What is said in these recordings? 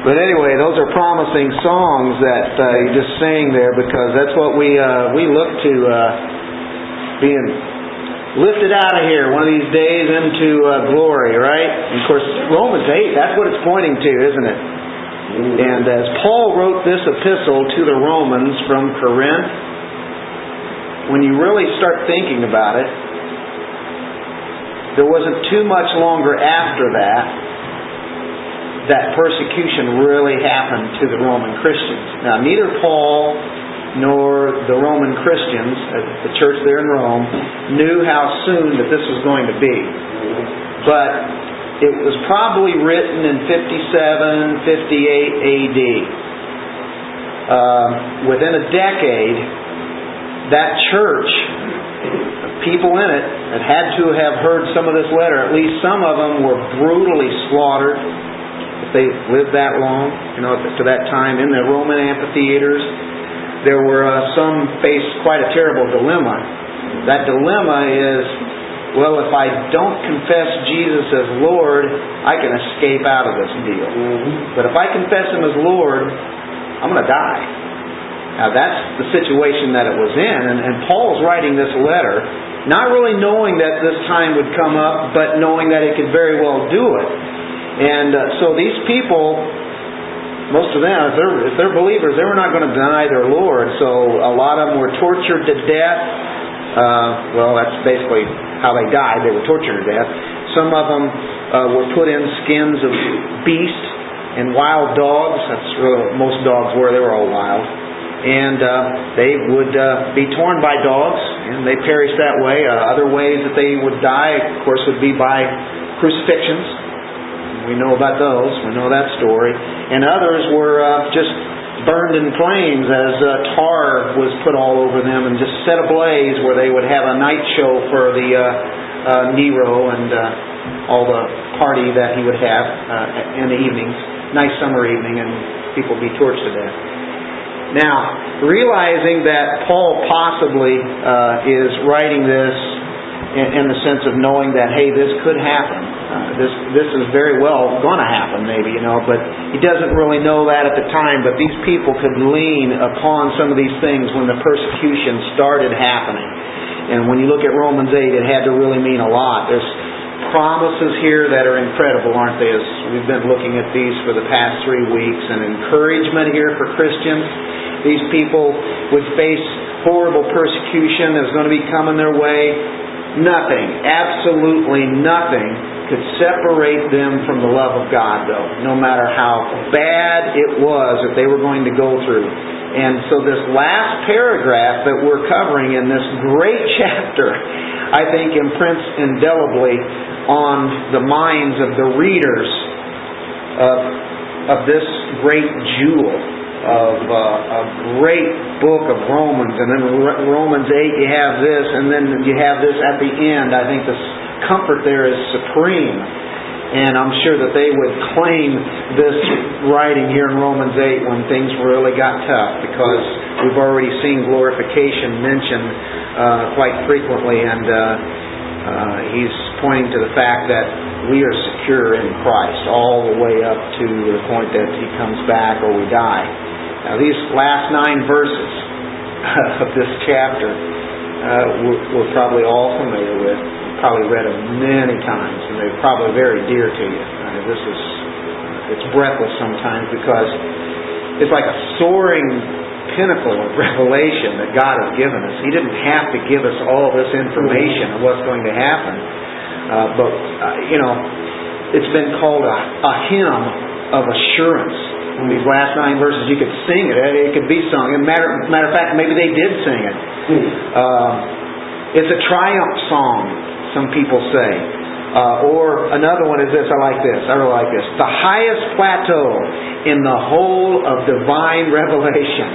But anyway, those are promising songs that uh, you just sang there because that's what we uh, we look to uh, being lifted out of here one of these days into uh, glory, right? And of course, Romans 8, that's what it's pointing to, isn't it? And as Paul wrote this epistle to the Romans from Corinth, when you really start thinking about it, there wasn't too much longer after that that persecution really happened to the Roman Christians. Now, neither Paul nor the Roman Christians, the church there in Rome, knew how soon that this was going to be. But it was probably written in 57, 58 AD. Uh, within a decade, that church, the people in it had to have heard some of this letter, at least some of them were brutally slaughtered they lived that long, you know, to that time in the Roman amphitheaters there were uh, some faced quite a terrible dilemma. That dilemma is, well, if I don't confess Jesus as Lord, I can escape out of this deal. Mm-hmm. But if I confess Him as Lord, I'm going to die. Now that's the situation that it was in, and, and Paul's writing this letter, not really knowing that this time would come up, but knowing that it could very well do it. And uh, so these people most of them, if they're, if they're believers, they were not going to deny their Lord. So a lot of them were tortured to death. Uh, well, that's basically how they died. They were tortured to death. Some of them uh, were put in skins of beasts and wild dogs. That's really most dogs were. They were all wild. And uh, they would uh, be torn by dogs, and they perished that way. Uh, other ways that they would die, of course, would be by crucifixions. We know about those. We know that story. And others were uh, just burned in flames as uh, tar was put all over them and just set ablaze where they would have a night show for the uh, uh, Nero and uh, all the party that he would have uh, in the evenings, nice summer evening, and people be torched to death. Now, realizing that Paul possibly uh, is writing this in, in the sense of knowing that, hey, this could happen. This this is very well going to happen, maybe you know, but he doesn't really know that at the time. But these people could lean upon some of these things when the persecution started happening. And when you look at Romans eight, it had to really mean a lot. There's promises here that are incredible, aren't they? As we've been looking at these for the past three weeks, and encouragement here for Christians. These people would face horrible persecution that was going to be coming their way. Nothing, absolutely nothing, could separate them from the love of God, though, no matter how bad it was that they were going to go through. And so, this last paragraph that we're covering in this great chapter, I think, imprints indelibly on the minds of the readers of, of this great jewel of uh, a great book of Romans, and then Romans 8, you have this, and then you have this at the end. I think the comfort there is supreme. And I'm sure that they would claim this writing here in Romans 8 when things really got tough because we've already seen glorification mentioned uh, quite frequently, and uh, uh, he's pointing to the fact that we are secure in Christ all the way up to the point that he comes back or we die. Now, these last nine verses of this chapter uh, we're, we're, probably all familiar with. You've probably read them many times, and they're probably very dear to you. Uh, this is it's breathless sometimes because it's like a soaring pinnacle of revelation that God has given us. He didn't have to give us all this information of what's going to happen, uh, but uh, you know, it's been called a, a hymn of assurance in these last nine verses, you could sing it. It could be sung. And matter, matter of fact, maybe they did sing it. Uh, it's a triumph song, some people say. Uh, or another one is this. I like this. I really like this. The highest plateau in the whole of divine revelation.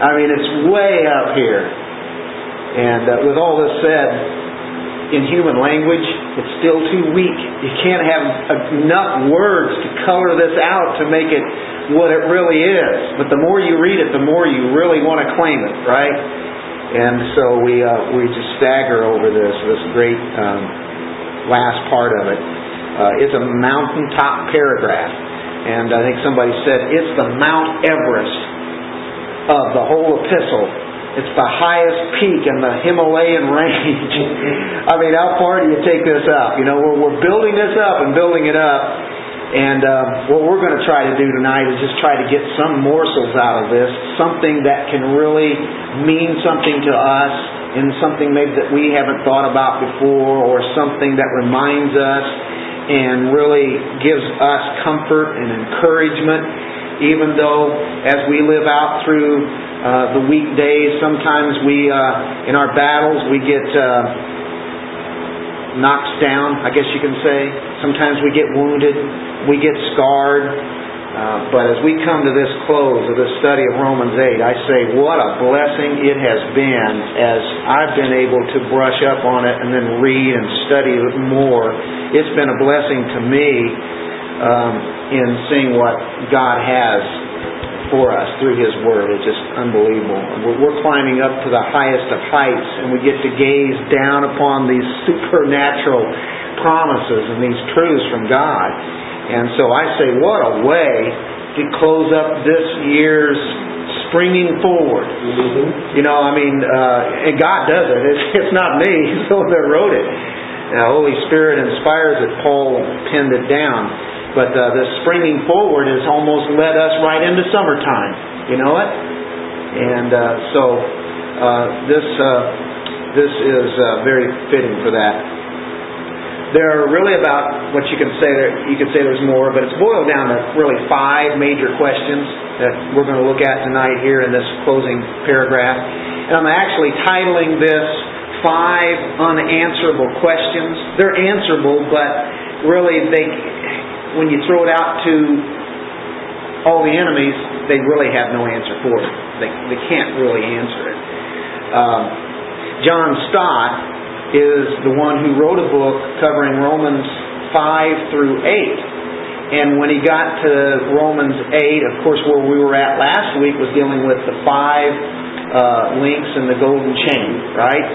I mean, it's way up here. And uh, with all this said, in human language, it's still too weak. You can't have enough words to color this out to make it what it really is. But the more you read it, the more you really want to claim it, right? And so we uh, we just stagger over this this great um, last part of it. Uh, it's a mountaintop paragraph. And I think somebody said it's the Mount Everest of the whole epistle. It's the highest peak in the Himalayan range. I mean, how far do you take this up? You know, we're, we're building this up and building it up. And um, what we're going to try to do tonight is just try to get some morsels out of this, something that can really mean something to us, and something maybe that we haven't thought about before, or something that reminds us and really gives us comfort and encouragement, even though as we live out through uh, the weekdays, sometimes we, uh, in our battles, we get uh, knocked down, I guess you can say. Sometimes we get wounded, we get scarred. Uh, but as we come to this close of this study of Romans 8, I say, what a blessing it has been as I've been able to brush up on it and then read and study it more. It's been a blessing to me um, in seeing what God has for us through His Word. It's just unbelievable. We're, we're climbing up to the highest of heights, and we get to gaze down upon these supernatural promises and these truths from God. And so I say, what a way to close up this year's springing forward. Mm-hmm. You know, I mean, uh, and God does it. It's, it's not me. He's the one that wrote it. The Holy Spirit inspires it. Paul penned it down. But uh, the springing forward has almost led us right into summertime. You know it? And uh, so uh, this uh, this is uh, very fitting for that. There are really about what you can say. There, you can say there's more, but it's boiled down to really five major questions that we're going to look at tonight here in this closing paragraph. And I'm actually titling this five unanswerable questions. They're answerable, but really they, when you throw it out to all the enemies, they really have no answer for it. They, they can't really answer it. Um, John Stott is the one who wrote a book covering Romans 5 through 8. And when he got to Romans 8, of course, where we were at last week was dealing with the five uh, links in the golden chain, right?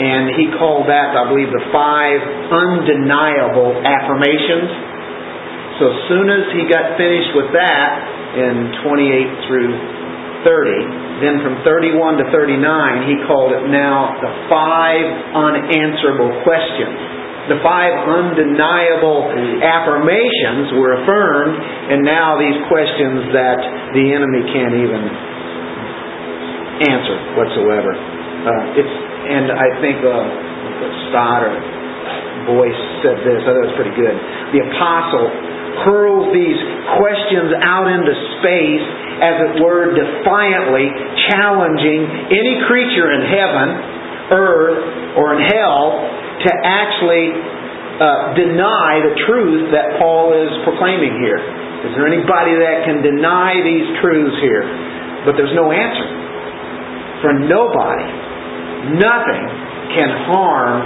And he called that, I believe, the five undeniable affirmations. So as soon as he got finished with that in 28 through 30. Then from 31 to 39, he called it now the five unanswerable questions. The five undeniable affirmations were affirmed, and now these questions that the enemy can't even answer whatsoever. Uh, it's and I think uh, Stott or Boice said this. I thought it was pretty good. The apostle hurls these questions out into space, as it were, defiantly challenging any creature in heaven, earth, or in hell to actually uh, deny the truth that Paul is proclaiming here. Is there anybody that can deny these truths here? But there's no answer. For nobody, nothing can harm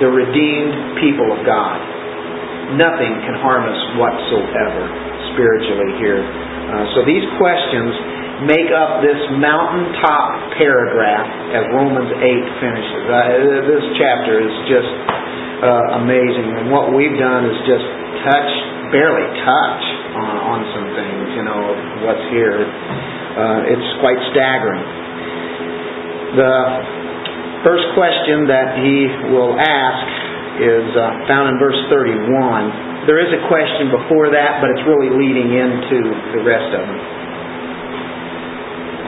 the redeemed people of God nothing can harm us whatsoever spiritually here. Uh, so these questions make up this mountaintop paragraph as Romans 8 finishes. Uh, this chapter is just uh, amazing. And what we've done is just touch, barely touch on, on some things, you know, what's here. Uh, it's quite staggering. The first question that he will ask is uh, found in verse 31. There is a question before that, but it's really leading into the rest of them.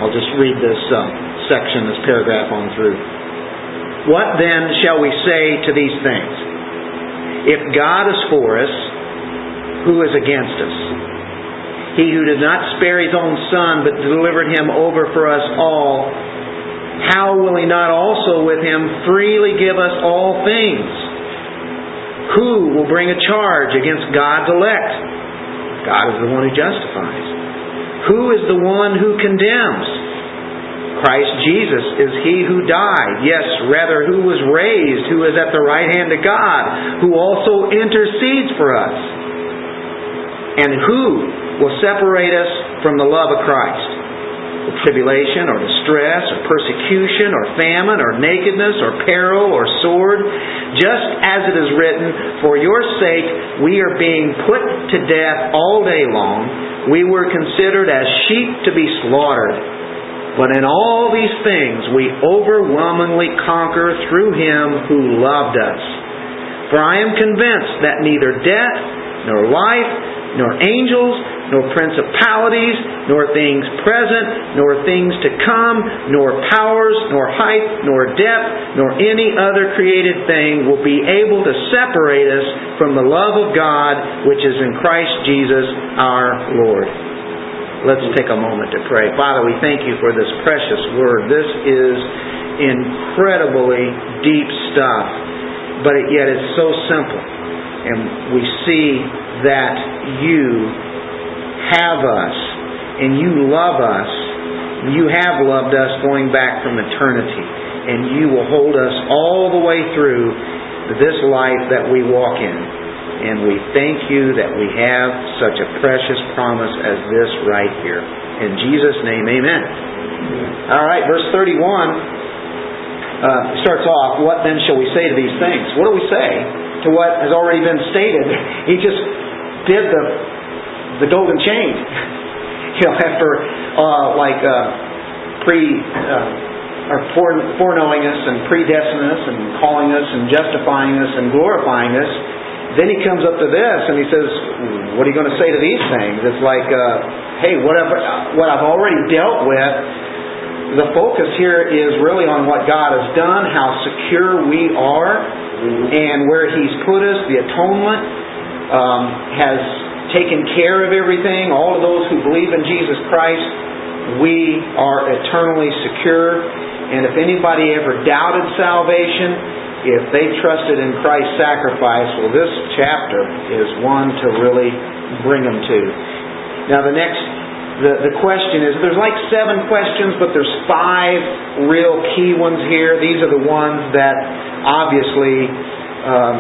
I'll just read this uh, section, this paragraph on through. What then shall we say to these things? If God is for us, who is against us? He who did not spare his own son, but delivered him over for us all, how will he not also with him freely give us all things? Who will bring a charge against God's elect? God is the one who justifies. Who is the one who condemns? Christ Jesus is he who died. Yes, rather, who was raised, who is at the right hand of God, who also intercedes for us. And who will separate us from the love of Christ? Tribulation or distress or persecution or famine or nakedness or peril or sword. Just as it is written, For your sake we are being put to death all day long. We were considered as sheep to be slaughtered. But in all these things we overwhelmingly conquer through Him who loved us. For I am convinced that neither death, nor life, nor angels, nor principalities, nor things present, nor things to come, nor powers, nor height, nor depth, nor any other created thing will be able to separate us from the love of God which is in Christ Jesus our Lord. Let's take a moment to pray. Father, we thank you for this precious word. This is incredibly deep stuff, but yet it's so simple. And we see that you have us and you love us. You have loved us going back from eternity. And you will hold us all the way through this life that we walk in. And we thank you that we have such a precious promise as this right here. In Jesus' name, amen. All right, verse 31 uh, starts off, What then shall we say to these things? What do we say to what has already been stated? He just did the, the golden chain. you know, after, uh, like, uh, pre. Uh, or foreknowing us and predestining us and calling us and justifying us and glorifying us, then he comes up to this and he says, What are you going to say to these things? It's like, uh, hey, whatever, what I've already dealt with, the focus here is really on what God has done, how secure we are, and where He's put us. The atonement um, has taken care of everything. All of those who believe in Jesus Christ, we are eternally secure. And if anybody ever doubted salvation, if they trusted in Christ's sacrifice, well, this chapter is one to really bring them to. Now, the next, the, the question is there's like seven questions, but there's five real key ones here. These are the ones that obviously um,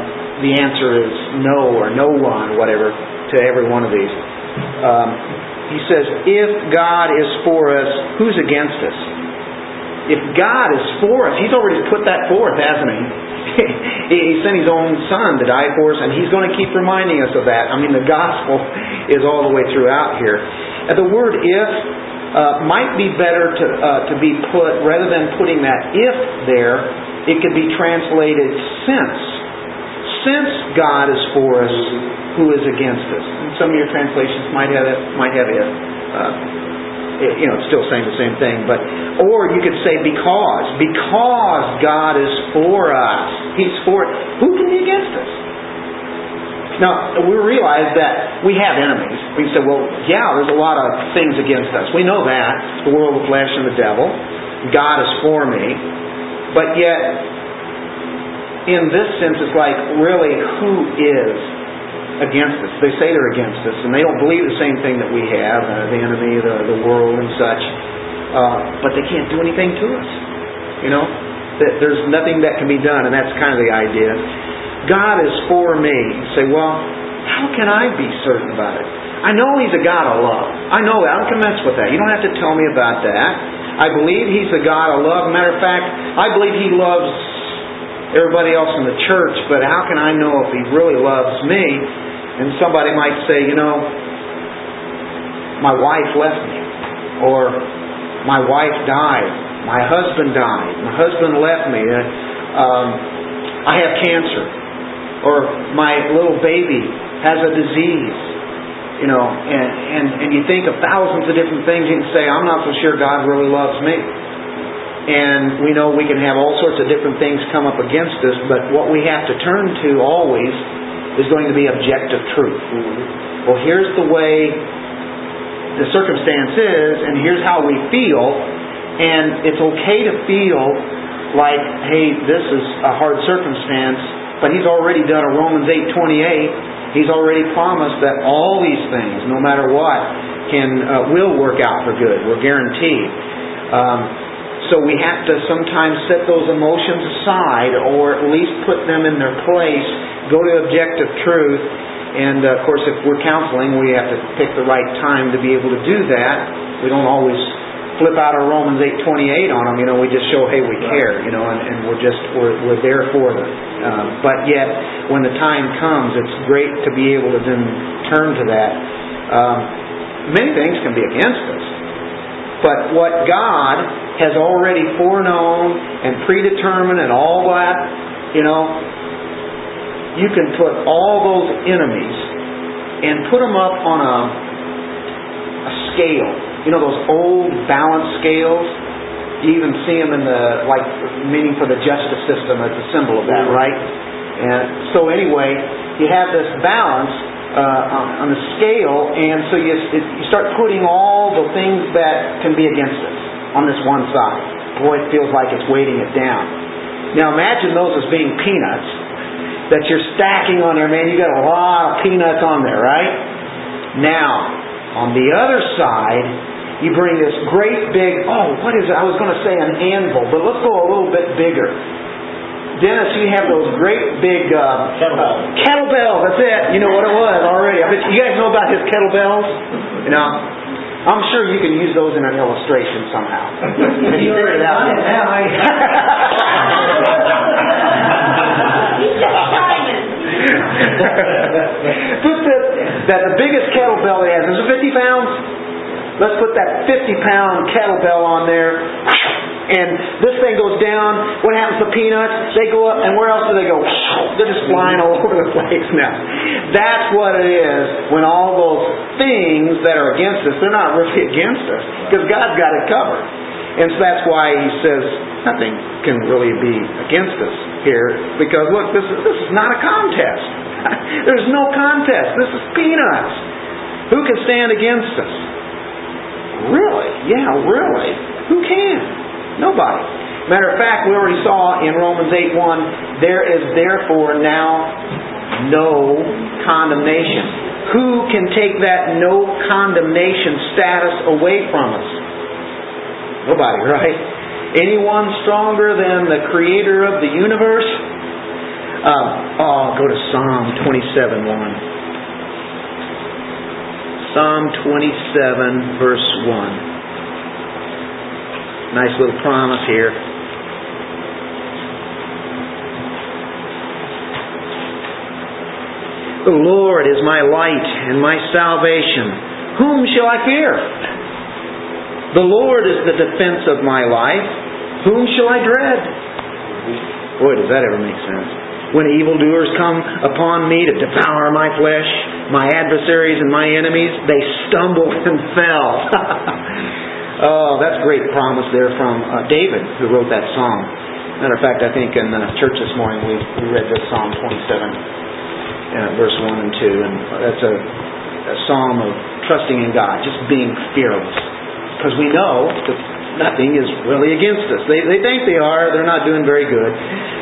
the answer is no or no one, whatever, to every one of these. Um, he says, if God is for us, who's against us? If God is for us, He's already put that forth, hasn't He? he sent his own son to die for us, and he's going to keep reminding us of that. I mean, the gospel is all the way throughout here. The word if uh, might be better to, uh, to be put, rather than putting that if there, it could be translated since. Since God is for us, who is against us? And some of your translations might have it, might have if. Uh, you know, it's still saying the same thing, but or you could say because because God is for us, He's for it. Who can be against us? Now we realize that we have enemies. We say, well, yeah, there's a lot of things against us. We know that the world, the flesh, and the devil. God is for me, but yet, in this sense, it's like really, who is against us. They say they're against us, and they don't believe the same thing that we have, uh, the enemy, the, the world, and such. Uh, but they can't do anything to us. You know, there's nothing that can be done, and that's kind of the idea. God is for me. You say, well, how can I be certain about it? I know He's a God of love. I know that. I don't mess with that. You don't have to tell me about that. I believe He's a God of love. Matter of fact, I believe He loves everybody else in the church, but how can I know if He really loves me? And somebody might say, you know, my wife left me, or my wife died, my husband died, my husband left me, uh, um, I have cancer, or my little baby has a disease, you know, and, and, and you think of thousands of different things you can say, I'm not so sure God really loves me. And we know we can have all sorts of different things come up against us, but what we have to turn to always is going to be objective truth. Mm-hmm. Well, here's the way the circumstance is, and here's how we feel, and it's okay to feel like, hey, this is a hard circumstance, but he's already done a Romans 8:28. He's already promised that all these things, no matter what, can uh, will work out for good. We're guaranteed. Um, so we have to sometimes set those emotions aside, or at least put them in their place go to objective truth. And uh, of course, if we're counseling, we have to pick the right time to be able to do that. We don't always flip out our Romans 8:28 on them. You know, we just show, hey, we care. You know, and, and we're just we're, we're there for them. Uh, but yet, when the time comes, it's great to be able to then turn to that. Um, many things can be against us, but what God has already foreknown and predetermined and all that, you know, you can put all those enemies and put them up on a, a scale. You know those old balance scales? You even see them in the, like, meaning for the justice system as a symbol of that, right? And so anyway, you have this balance uh, on the scale, and so you, you start putting all the things that can be against us on this one side. Boy, it feels like it's weighting it down. Now imagine those as being peanuts that you're stacking on there, man. You got a lot of peanuts on there, right? Now, on the other side, you bring this great big, oh, what is it? I was going to say an anvil, but let's go a little bit bigger. Dennis, you have those great big uh, kettlebells. Uh, kettlebells. That's it. You know what it was already. I bet you guys know about his kettlebells. You know, I'm sure you can use those in an illustration somehow. Have you figured it out? Put the, that the biggest kettlebell he has is it 50 pounds. Let's put that 50 pound kettlebell on there. And this thing goes down. What happens to peanuts? They go up, and where else do they go? They're just flying all over the place now. That's what it is when all those things that are against us, they're not really against us because God's got it covered. And so that's why he says nothing can really be against us here because look, this is, this is not a contest. There's no contest. This is peanuts. Who can stand against us? Really? Yeah, really. Who can? Nobody. Matter of fact, we already saw in Romans 8 1, there is therefore now no condemnation. Who can take that no condemnation status away from us? Nobody, right? Anyone stronger than the creator of the universe? Um, oh, go to Psalm 27 1. Psalm 27, verse 1. Nice little promise here. The Lord is my light and my salvation. Whom shall I fear? The Lord is the defense of my life. Whom shall I dread? Boy, does that ever make sense when evildoers come upon me to devour my flesh, my adversaries and my enemies, they stumbled and fell. oh, that's great promise there from uh, David, who wrote that song. Matter of fact, I think in the church this morning we, we read this Psalm 27, uh, verse 1 and 2, and that's a, a psalm of trusting in God, just being fearless. Because we know that nothing is really against us. They, they think they are. They're not doing very good.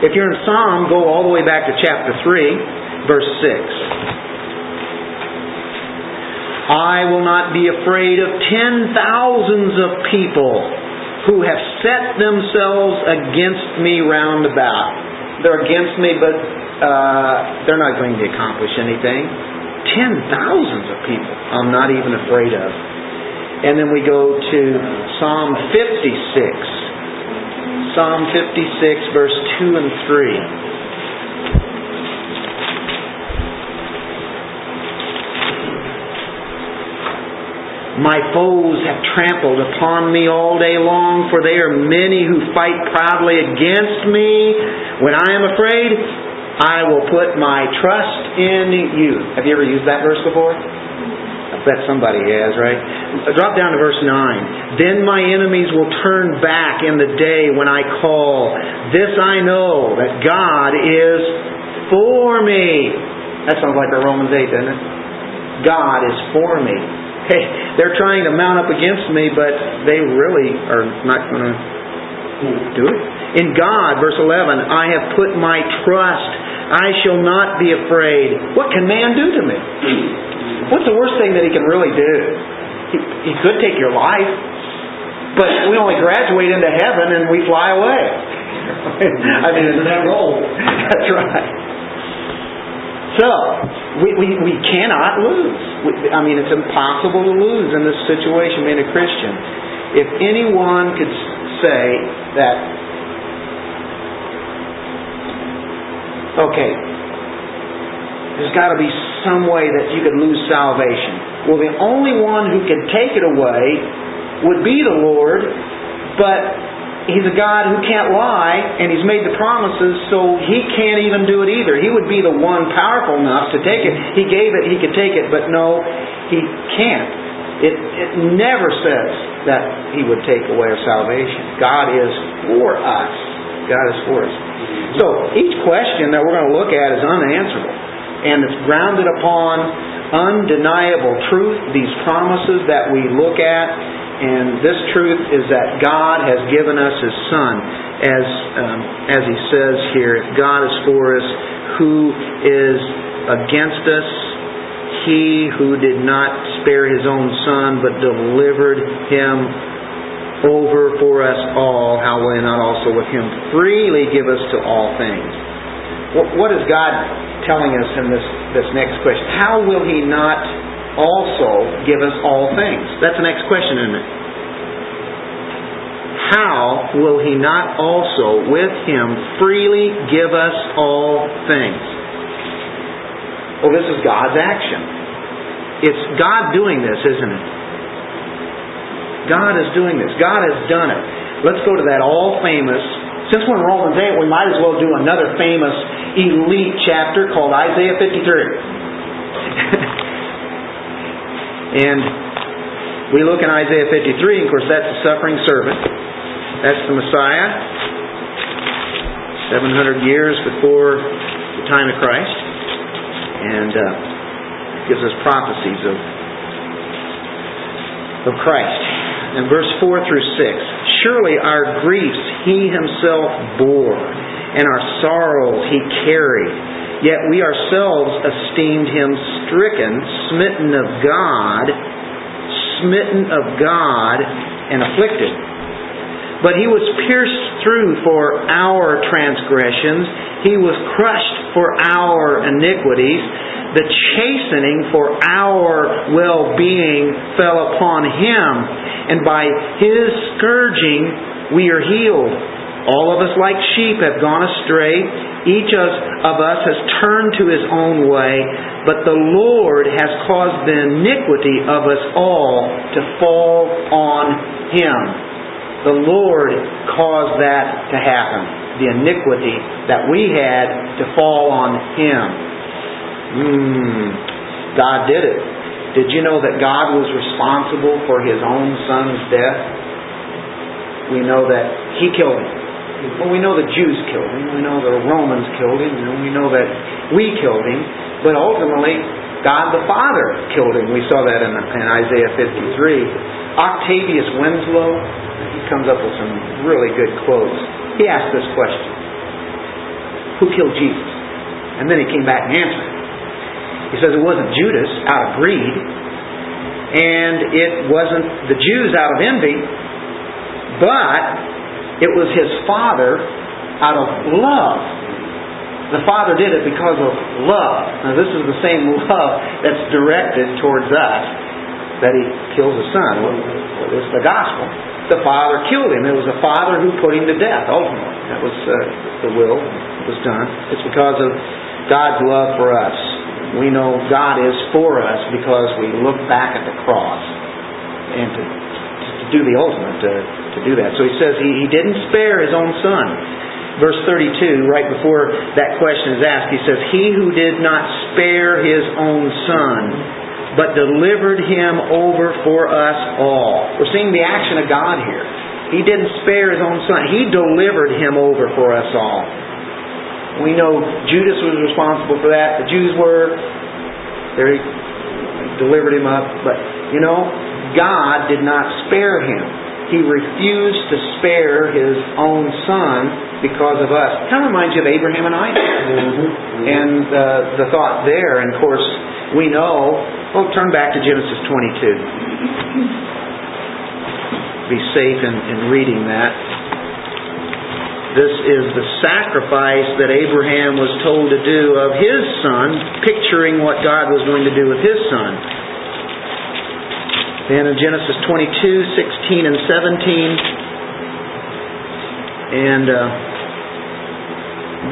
If you're in Psalm, go all the way back to chapter 3, verse 6. I will not be afraid of ten thousands of people who have set themselves against me round about. They're against me, but uh, they're not going to accomplish anything. Ten thousands of people I'm not even afraid of. And then we go to Psalm 56. Psalm 56, verse 2 and 3. My foes have trampled upon me all day long, for they are many who fight proudly against me. When I am afraid, I will put my trust in you. Have you ever used that verse before? I bet somebody has, right? Uh, drop down to verse 9. Then my enemies will turn back in the day when I call. This I know, that God is for me. That sounds like our Romans 8, doesn't it? God is for me. Hey, they're trying to mount up against me, but they really are not going to do it. In God, verse 11, I have put my trust. I shall not be afraid. What can man do to me? What's the worst thing that he can really do? He, he could take your life, but we only graduate into heaven and we fly away. I mean, it's that role. That's right. So, we, we, we cannot lose. We, I mean, it's impossible to lose in this situation being a Christian. if anyone could say that, okay, there's got to be some way that you could lose salvation. Well, the only one who can take it away would be the Lord, but He's a God who can't lie, and He's made the promises, so He can't even do it either. He would be the one powerful enough to take it. He gave it, He could take it, but no, He can't. It, it never says that He would take away our salvation. God is for us. God is for us. So each question that we're going to look at is unanswerable, and it's grounded upon undeniable truth, these promises that we look at, and this truth is that God has given us His Son. As, um, as He says here, if God is for us, who is against us? He who did not spare His own Son, but delivered Him over for us all, how will He not also with Him freely give us to all things? What, what is God telling us in this, this next question? How will He not also give us all things? That's the next question, isn't it? How will he not also with him freely give us all things? Well, this is God's action. It's God doing this, isn't it? God is doing this. God has done it. Let's go to that all famous. Since we're in Romans 8, we might as well do another famous elite chapter called Isaiah 53. and we look in Isaiah 53, and of course, that's the suffering servant. That's the Messiah. 700 years before the time of Christ. And uh, gives us prophecies of, of Christ. In verse 4 through 6, Surely our griefs he himself bore, and our sorrows he carried. Yet we ourselves esteemed him stricken, smitten of God, smitten of God, and afflicted. But he was pierced through for our transgressions, he was crushed for our iniquities. The chastening for our well being fell upon him, and by his scourging we are healed. All of us, like sheep, have gone astray. Each of us has turned to his own way, but the Lord has caused the iniquity of us all to fall on him. The Lord caused that to happen. The iniquity that we had to fall on him. Hmm. God did it. Did you know that God was responsible for his own son's death? We know that he killed him. Well, we know the Jews killed him. We know the Romans killed him. And we know that we killed him. But ultimately, God the Father killed him. We saw that in, in Isaiah 53. Octavius Winslow, he comes up with some really good quotes. He asked this question Who killed Jesus? And then he came back and answered. He says it wasn't Judas out of greed, and it wasn't the Jews out of envy, but it was his father out of love. The father did it because of love. Now, this is the same love that's directed towards us that he kills the son. Well, it's the gospel. The father killed him. It was the father who put him to death, ultimately. That was uh, the will. Was done. It's because of God's love for us. We know God is for us because we look back at the cross and to, to do the ultimate, to, to do that. So he says he, he didn't spare his own son. Verse 32, right before that question is asked, he says, He who did not spare his own son, but delivered him over for us all. We're seeing the action of God here. He didn't spare his own son, he delivered him over for us all. We know Judas was responsible for that. The Jews were. They delivered him up. But, you know, God did not spare him. He refused to spare his own son because of us. Kind of reminds you of Abraham and Isaac. Mm-hmm. And uh, the thought there, and of course, we know. Oh, turn back to Genesis 22. Be safe in, in reading that. This is the sacrifice that Abraham was told to do of his son, picturing what God was going to do with his son. And in Genesis 22, 16, and 17, and uh,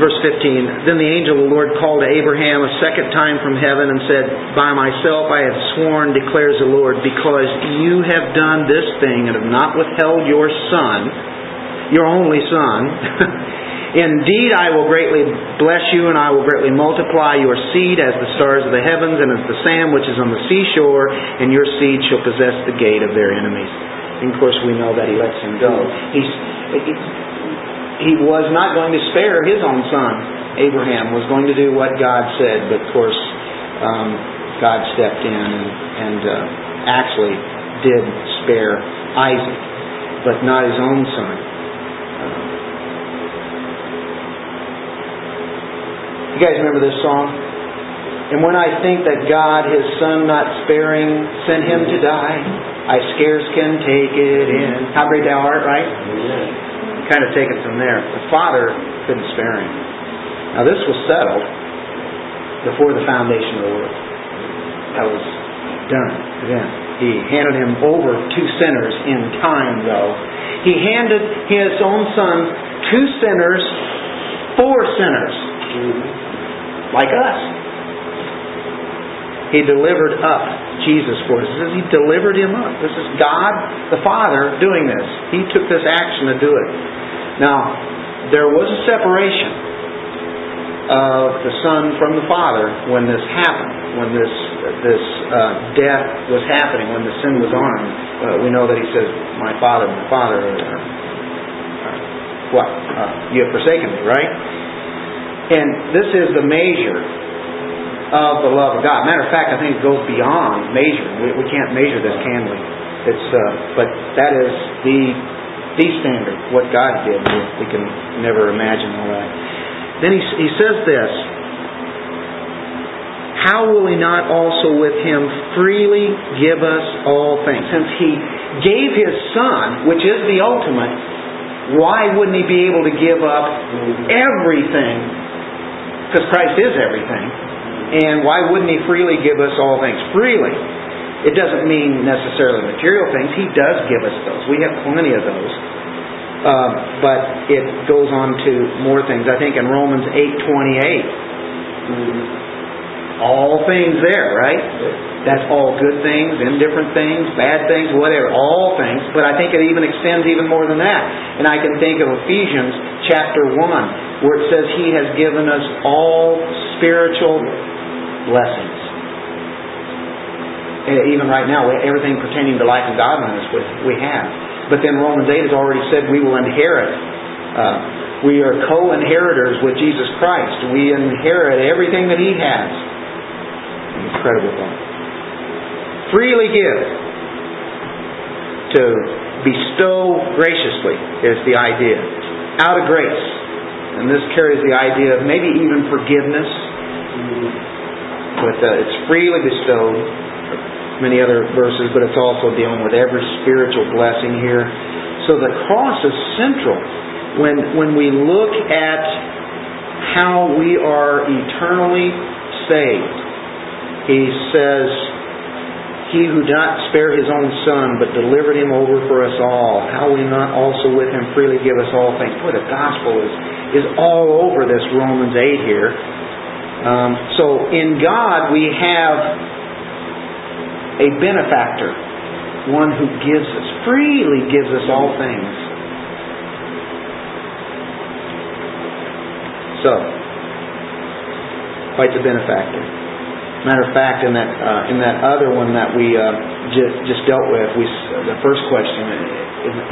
verse 15 Then the angel of the Lord called to Abraham a second time from heaven and said, By myself I have sworn, declares the Lord, because you have done this thing and have not withheld your son, your only son. Indeed, I will greatly bless you, and I will greatly multiply your seed as the stars of the heavens and as the sand which is on the seashore, and your seed shall possess the gate of their enemies. And of course, we know that he lets him go. He's, he was not going to spare his own son. Abraham was going to do what God said, but of course, um, God stepped in and, and uh, actually did spare Isaac, but not his own son. You guys remember this song? And when I think that God, his son not sparing, sent him to die, I scarce can take it in. How great thou art, right? kind of take it from there. The father couldn't spare him. Now this was settled before the foundation of the world. That was done then. He handed him over to sinners in time, though. He handed his own son to sinners for sinners, like us. He delivered up Jesus for us. He delivered him up. This is God the Father doing this. He took this action to do it. Now, there was a separation of the Son from the Father when this happened, when this this uh, death was happening, when the sin was on him. Uh, we know that he says, "My Father, my Father." Uh, what? Uh, you have forsaken me, right? And this is the measure of the love of God. Matter of fact, I think it goes beyond measuring. We, we can't measure this, can we? It's, uh, but that is the the standard. What God did, we can never imagine all that. Then he, he says this How will he not also with him freely give us all things? Since he gave his son, which is the ultimate, why wouldn't he be able to give up everything? Because Christ is everything. And why wouldn't he freely give us all things? Freely. It doesn't mean necessarily material things. He does give us those. We have plenty of those. Um, but it goes on to more things. I think in Romans 8.28, all things there, right? That's all good things, indifferent things, bad things, whatever, all things. But I think it even extends even more than that. And I can think of Ephesians chapter 1, where it says He has given us all spiritual blessings And even right now, everything pertaining to life and godliness we have. But then Romans 8 has already said we will inherit. Uh, we are co-inheritors with Jesus Christ. We inherit everything that He has. Incredible thought. Freely give. To bestow graciously is the idea. Out of grace. And this carries the idea of maybe even forgiveness. But uh, it's freely bestowed many other verses, but it's also dealing with every spiritual blessing here. So the cross is central when when we look at how we are eternally saved. He says, He who did not spare his own son, but delivered him over for us all, how will he not also with him freely give us all things? Boy, the gospel is, is all over this Romans 8 here. Um, so in God we have a benefactor, one who gives us, freely gives us all things. So, quite the benefactor. Matter of fact, in that uh, in that other one that we uh, just, just dealt with, we the first question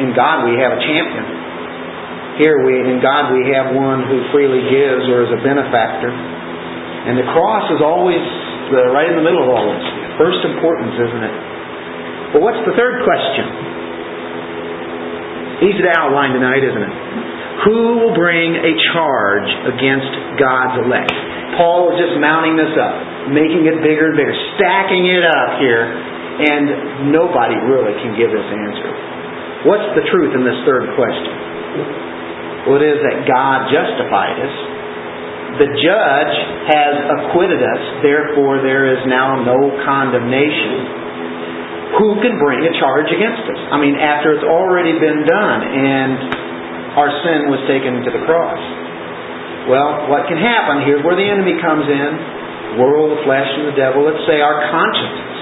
in God we have a champion. Here we in God we have one who freely gives or is a benefactor, and the cross is always the, right in the middle of all this. First importance, isn't it? But what's the third question? Easy to outline tonight, isn't it? Who will bring a charge against God's elect? Paul is just mounting this up, making it bigger and bigger, stacking it up here, and nobody really can give this answer. What's the truth in this third question? Well, it is that God justified us the judge has acquitted us, therefore there is now no condemnation. who can bring a charge against us? I mean, after it's already been done and our sin was taken to the cross. Well, what can happen? Here's where the enemy comes in world, the flesh, and the devil. Let's say our consciences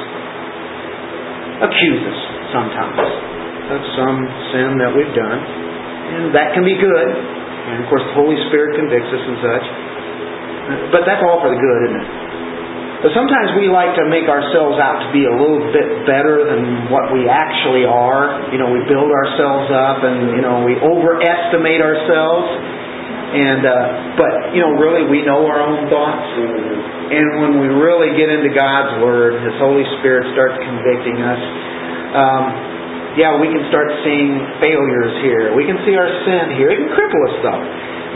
accuse us sometimes of some sin that we've done. And that can be good. And of course, the Holy Spirit convicts us and such. But that's all for the good, isn't it? But sometimes we like to make ourselves out to be a little bit better than what we actually are. You know, we build ourselves up and, you know, we overestimate ourselves. And, uh, but, you know, really we know our own thoughts. And when we really get into God's Word, His Holy Spirit starts convicting us. Um, yeah, we can start seeing failures here. We can see our sin here. It can cripple us, though.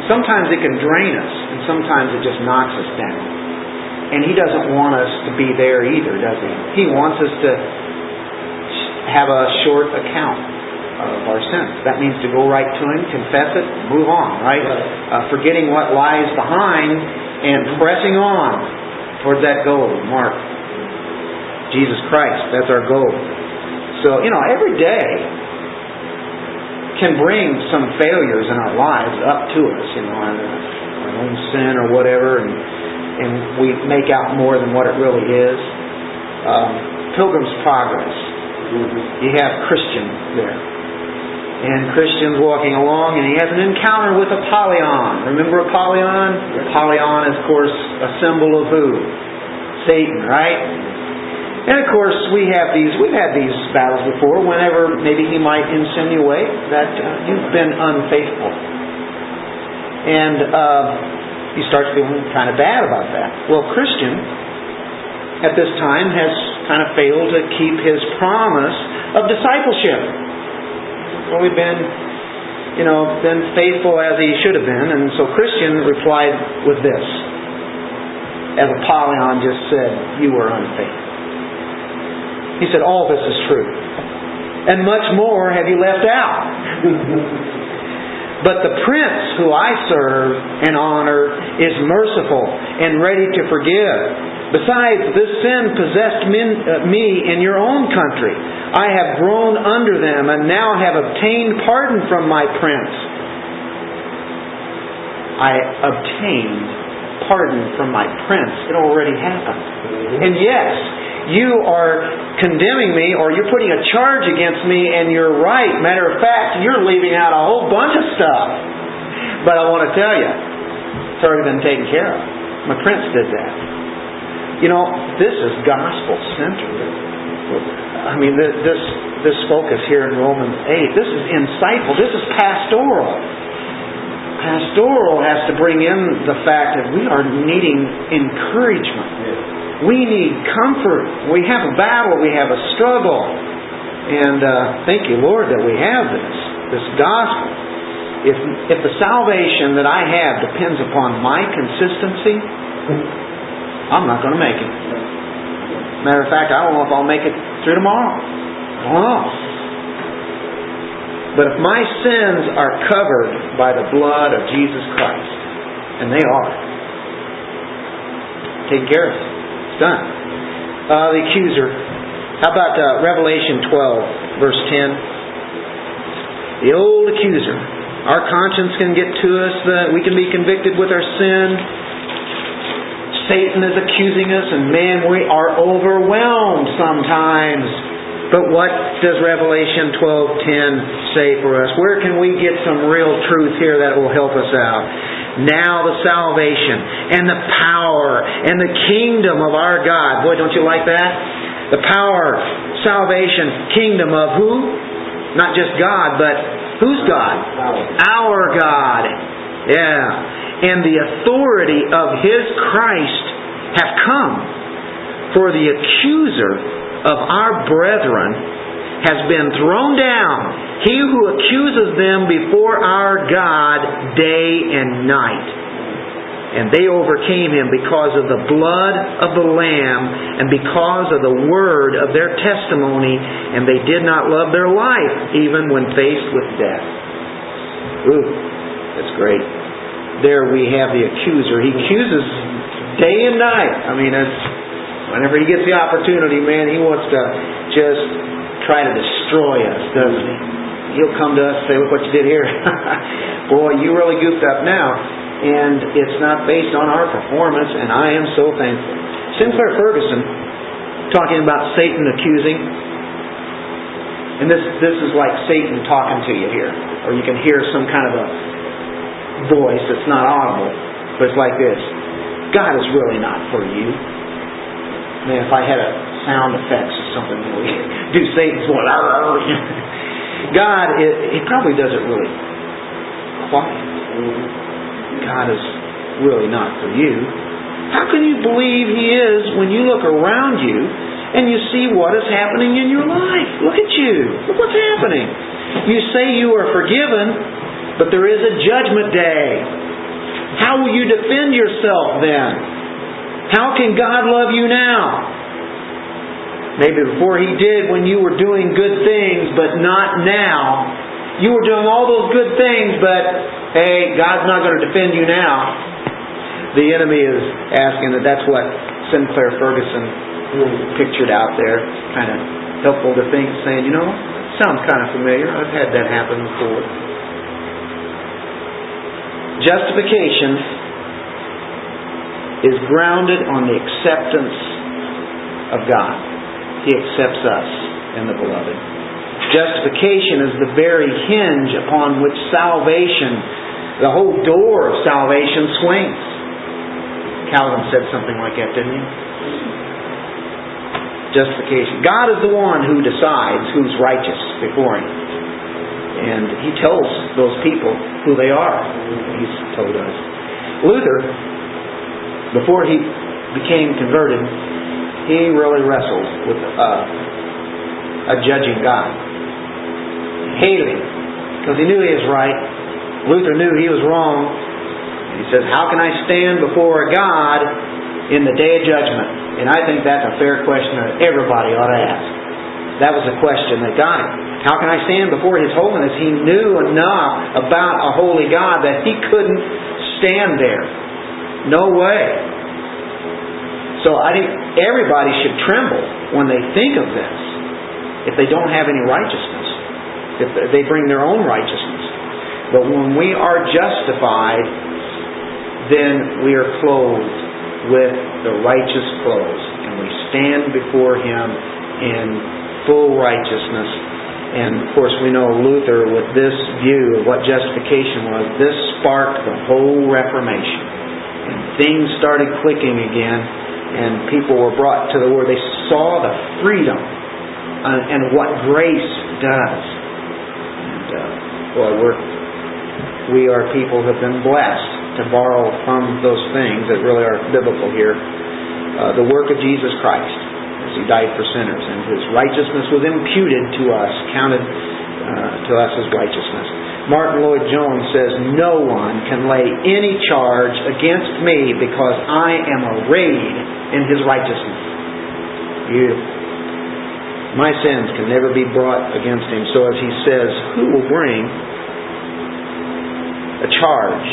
Sometimes it can drain us, and sometimes it just knocks us down. And He doesn't want us to be there either, does He? He wants us to have a short account of our sins. That means to go right to Him, confess it, move on, right? Uh, forgetting what lies behind and pressing on towards that goal, Mark. Jesus Christ, that's our goal. So, you know, every day can bring some failures in our lives up to us, you know, our, our own sin or whatever, and and we make out more than what it really is. Um, Pilgrim's Progress. You have Christian there. And Christian's walking along and he has an encounter with Apollyon. Remember Apollyon? Apollyon is, of course, a symbol of who? Satan, right? And of course, we have these. We've had these battles before. Whenever maybe he might insinuate that uh, you've been unfaithful, and uh, he starts feeling kind of bad about that. Well, Christian at this time has kind of failed to keep his promise of discipleship. Well, we've been, you know, been faithful as he should have been, and so Christian replied with this, as Apollyon just said, "You were unfaithful." He said, "All this is true, and much more have you left out." But the prince who I serve and honor is merciful and ready to forgive. Besides, this sin possessed uh, me in your own country. I have grown under them and now have obtained pardon from my prince. I obtained pardon from my prince. It already happened. And yes, you are condemning me or you're putting a charge against me and you're right. Matter of fact, you're leaving out a whole bunch of stuff. But I want to tell you, it's already been taken care of. My prince did that. You know, this is gospel centered. I mean, this this focus here in Romans 8, this is insightful. This is pastoral. Pastoral has to bring in the fact that we are needing encouragement. We need comfort. We have a battle. We have a struggle. And uh, thank you, Lord, that we have this, this gospel. If, if the salvation that I have depends upon my consistency, I'm not going to make it. Matter of fact, I don't know if I'll make it through tomorrow. I don't know. But if my sins are covered by the blood of Jesus Christ, and they are, take care of it It's done. Uh, the accuser. How about uh, Revelation 12, verse 10? The old accuser. Our conscience can get to us. That we can be convicted with our sin. Satan is accusing us, and man, we are overwhelmed sometimes. But what does Revelation 12:10 say for us? Where can we get some real truth here that will help us out? Now the salvation and the power and the kingdom of our God. Boy, don't you like that? The power, salvation, kingdom of who? Not just God, but who's God? Our God. Yeah. And the authority of His Christ have come. For the accuser of our brethren has been thrown down he who accuses them before our God day and night. And they overcame him because of the blood of the Lamb and because of the word of their testimony, and they did not love their life even when faced with death. Ooh, that's great. There we have the accuser. He accuses day and night. I mean, it's, whenever he gets the opportunity, man, he wants to just try to destroy us, doesn't he? He'll come to us and say, look what you did here. Boy, you really goofed up now. And it's not based on our performance, and I am so thankful. Sinclair Ferguson, talking about Satan accusing, and this, this is like Satan talking to you here. Or you can hear some kind of a voice that's not audible, but it's like this. God is really not for you. Man, if I had a sound effects or something, you know, do Satan's voice. God, it, it probably does it really quiet. God is really not for you. How can you believe He is when you look around you and you see what is happening in your life. Look at you. Look what's happening. You say you are forgiven, but there is a judgment day. How will you defend yourself then? How can God love you now? Maybe before He did when you were doing good things, but not now. You were doing all those good things, but hey, God's not going to defend you now. The enemy is asking that that's what Sinclair Ferguson pictured out there, kind of helpful to think, saying, you know, sounds kind of familiar. I've had that happen before. Justification is grounded on the acceptance of God. He accepts us in the beloved. Justification is the very hinge upon which salvation, the whole door of salvation swings. Calvin said something like that, didn't he? justification. God is the one who decides who's righteous before Him. And He tells those people who they are. He's told us. Luther, before he became converted, he really wrestled with uh, a judging God. Him because he knew he was right. Luther knew he was wrong. He says, How can I stand before God in the day of judgment? And I think that's a fair question that everybody ought to ask. That was a question that got him. How can I stand before His holiness? He knew enough about a holy God that he couldn't stand there. No way. So I think everybody should tremble when they think of this. If they don't have any righteousness, if they bring their own righteousness. But when we are justified, then we are clothed with the righteous clothes, and we stand before Him in full righteousness. And of course, we know Luther, with this view of what justification was, this sparked the whole Reformation. And things started clicking again, and people were brought to the Word. They saw the freedom uh, and what grace does. And uh, boy, we're, we are people who have been blessed to borrow from those things that really are biblical here. Uh, the work of Jesus Christ as He died for sinners, and His righteousness was imputed to us, counted uh, to us as righteousness. Martyn Lloyd-Jones says, No one can lay any charge against me because I am arrayed in His righteousness. Beautiful. My sins can never be brought against Him. So as He says, Who will bring a charge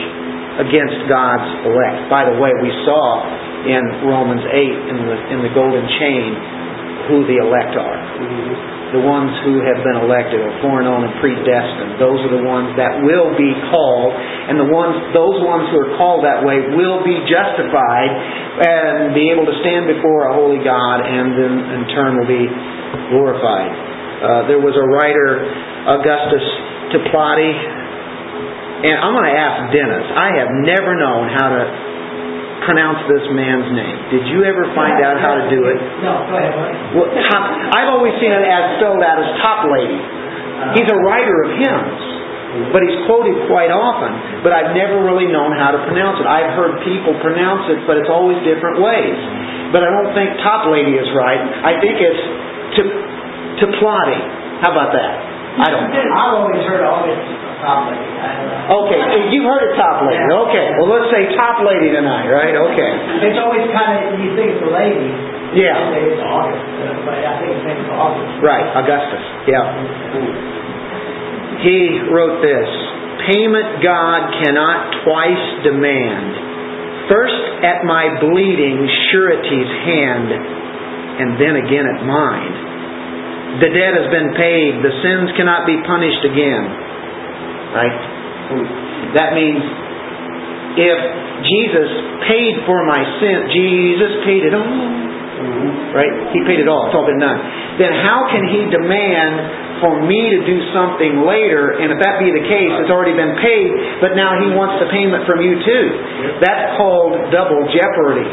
against God's elect. By the way, we saw in Romans 8 in the, in the golden chain who the elect are. The ones who have been elected or foreknown and predestined. Those are the ones that will be called, and the ones, those ones who are called that way will be justified and be able to stand before a holy God, and then in turn will be glorified. Uh, there was a writer, Augustus Toplady, and I'm going to ask Dennis. I have never known how to pronounce this man's name. Did you ever find out how to do it? No, go ahead. Well, top, I've always seen it as spelled out as top lady. He's a writer of hymns, but he's quoted quite often. But I've never really known how to pronounce it. I've heard people pronounce it, but it's always different ways. But I don't think top lady is right. I think it's to to plotty. How about that? I don't. I've always heard August top lady. Okay, you've heard of top lady. Okay, well let's say top lady tonight, right? Okay. It's always kind of you think it's a lady. Yeah. It's August, but I think it's August. Right, Augustus. Yeah. He wrote this: Payment God cannot twice demand. First at my bleeding surety's hand, and then again at mine. The debt has been paid. The sins cannot be punished again. Right? That means if Jesus paid for my sin, Jesus paid it all. Right? He paid it all. It's all been done. Then how can he demand for me to do something later, and if that be the case, it's already been paid, but now he wants the payment from you too. That's called double jeopardy.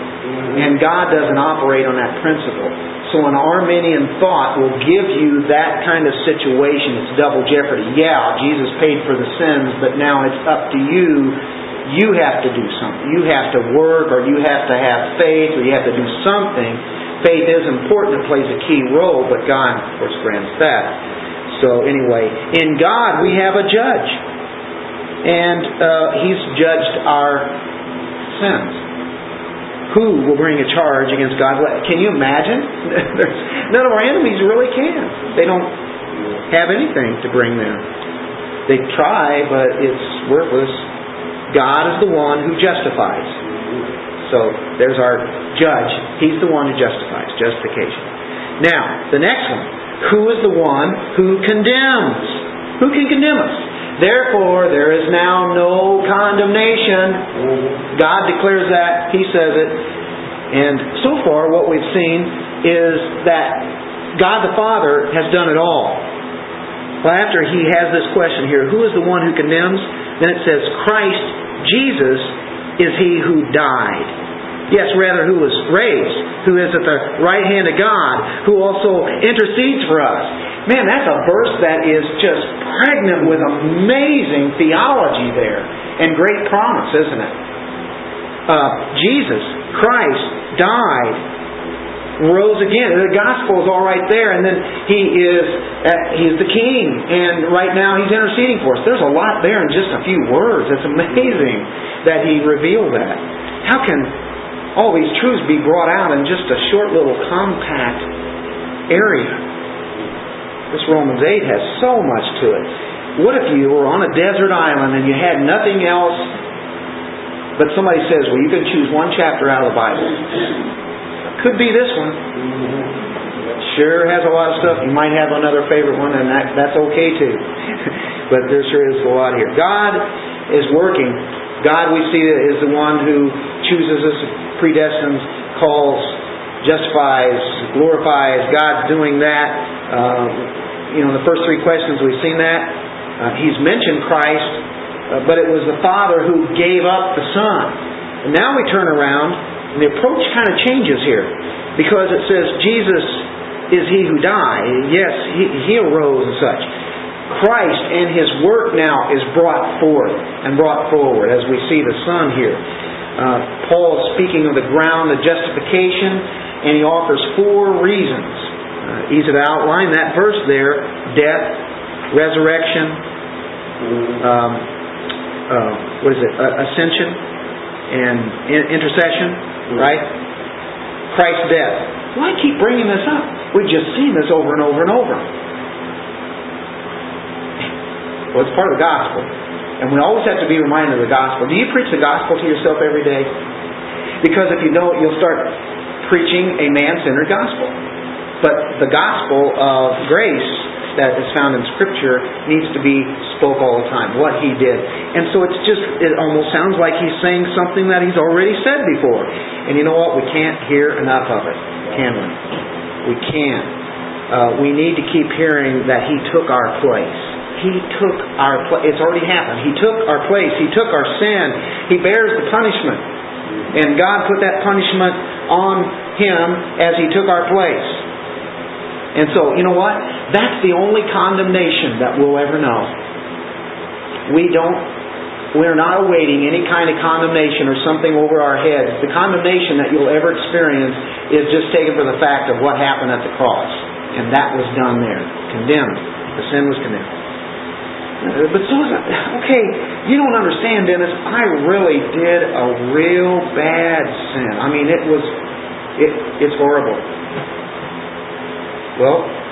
And God doesn't operate on that principle. So an Arminian thought will give you that kind of situation. It's double jeopardy. Yeah, Jesus paid for the sins, but now it's up to you you have to do something. You have to work or you have to have faith or you have to do something. Faith is important. It plays a key role, but God, of course, grants that. So anyway, in God we have a judge. And uh, He's judged our sins. Who will bring a charge against God? Can you imagine? None of our enemies really can. They don't have anything to bring them. They try, but it's worthless. God is the one who justifies. So there's our judge. He's the one who justifies, justification. Now, the next one. Who is the one who condemns? Who can condemn us? Therefore, there is now no condemnation. God declares that. He says it. And so far, what we've seen is that God the Father has done it all. Well, after he has this question here, who is the one who condemns? Then it says, Christ Jesus is he who died. Yes, rather, who was raised, who is at the right hand of God, who also intercedes for us. Man, that's a verse that is just pregnant with amazing theology there and great promise, isn't it? Uh, Jesus, Christ, died, rose again. The gospel is all right there, and then he is uh, the king, and right now he's interceding for us. There's a lot there in just a few words. It's amazing that he revealed that. How can all these truths be brought out in just a short little compact area? This Romans 8 has so much to it. What if you were on a desert island and you had nothing else, but somebody says, well, you can choose one chapter out of the Bible? Could be this one. Sure has a lot of stuff. You might have another favorite one, and that, that's okay too. but there sure is a lot here. God is working. God, we see, is the one who chooses us, predestines, calls, justifies, glorifies. God's doing that. Uh, you know, in the first three questions we've seen that. Uh, he's mentioned Christ, uh, but it was the Father who gave up the Son. And now we turn around, and the approach kind of changes here. Because it says, Jesus is he who died. Yes, he, he arose and such. Christ and His work now is brought forth and brought forward as we see the Son here. Uh, Paul is speaking of the ground of justification, and he offers four reasons. Uh, easy to outline that verse there death, resurrection, um, uh, what is it, ascension, and intercession, right? Christ's death. Why keep bringing this up? We've just seen this over and over and over. Well, it's part of the gospel. And we always have to be reminded of the gospel. Do you preach the gospel to yourself every day? Because if you don't, you'll start preaching a man-centered gospel. But the gospel of grace that is found in Scripture needs to be spoke all the time, what he did. And so it's just, it almost sounds like he's saying something that he's already said before. And you know what? We can't hear enough of it, can we? We can't. Uh, we need to keep hearing that he took our place. He took our place. It's already happened. He took our place. He took our sin. He bears the punishment. And God put that punishment on him as he took our place. And so, you know what? That's the only condemnation that we'll ever know. We don't, we're not awaiting any kind of condemnation or something over our heads. The condemnation that you'll ever experience is just taken for the fact of what happened at the cross. And that was done there. Condemned. The sin was condemned. Uh, but Susan, okay, you don't understand, Dennis. I really did a real bad sin. I mean, it was, it, it's horrible. Well,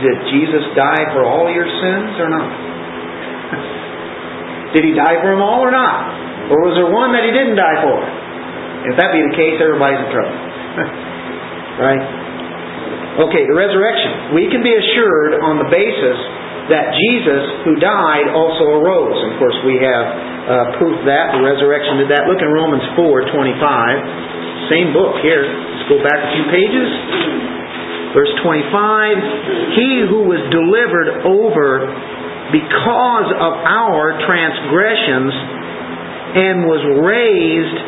did Jesus die for all your sins or not? did he die for them all or not? Or was there one that he didn't die for? If that be the case, everybody's in trouble. right? Okay, the resurrection. We can be assured on the basis that Jesus, who died, also arose. And of course, we have uh, proof that the resurrection did that. Look in Romans 4 25. Same book here. Let's go back a few pages. Verse 25 He who was delivered over because of our transgressions and was raised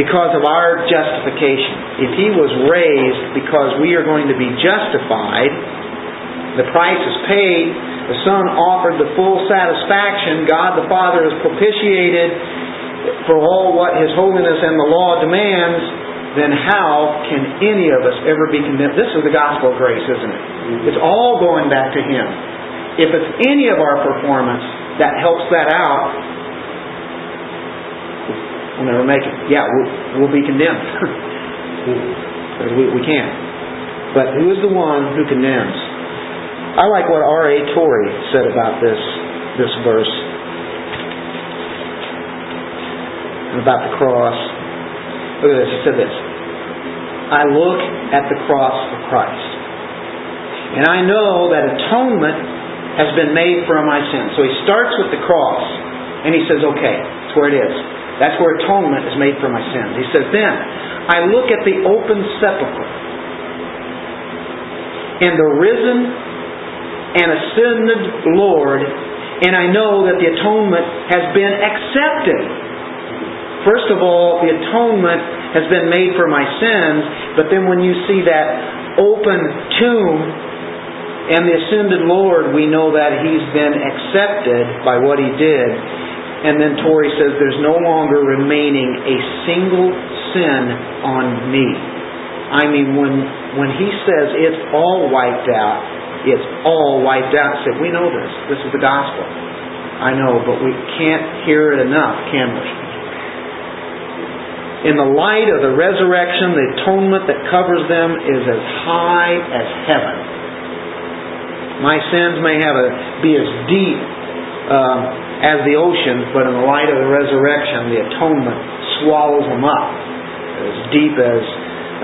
because of our justification. If he was raised because we are going to be justified, the price is paid, the Son offered the full satisfaction, God the Father is propitiated for all what His holiness and the law demands, then how can any of us ever be condemned? This is the gospel of grace, isn't it? It's all going back to Him. If it's any of our performance that helps that out, we'll never make it. Yeah, we'll, we'll be condemned. we, we can't. But who is the one who condemns? I like what R.A. Torrey said about this, this verse. And about the cross. Look at this. He said this. I look at the cross of Christ. And I know that atonement has been made for my sins. So he starts with the cross. And he says, okay, that's where it is. That's where atonement is made for my sins. He says, then, I look at the open sepulchre and the risen and ascended Lord, and I know that the atonement has been accepted. First of all, the atonement has been made for my sins, but then when you see that open tomb and the ascended Lord, we know that He's been accepted by what He did. And then Torrey says, There's no longer remaining a single sin on me. I mean, when, when He says it's all wiped out, it's all wiped out. Said, we know this. This is the gospel. I know, but we can't hear it enough, can we? In the light of the resurrection, the atonement that covers them is as high as heaven. My sins may have a, be as deep um, as the ocean, but in the light of the resurrection, the atonement swallows them up as deep as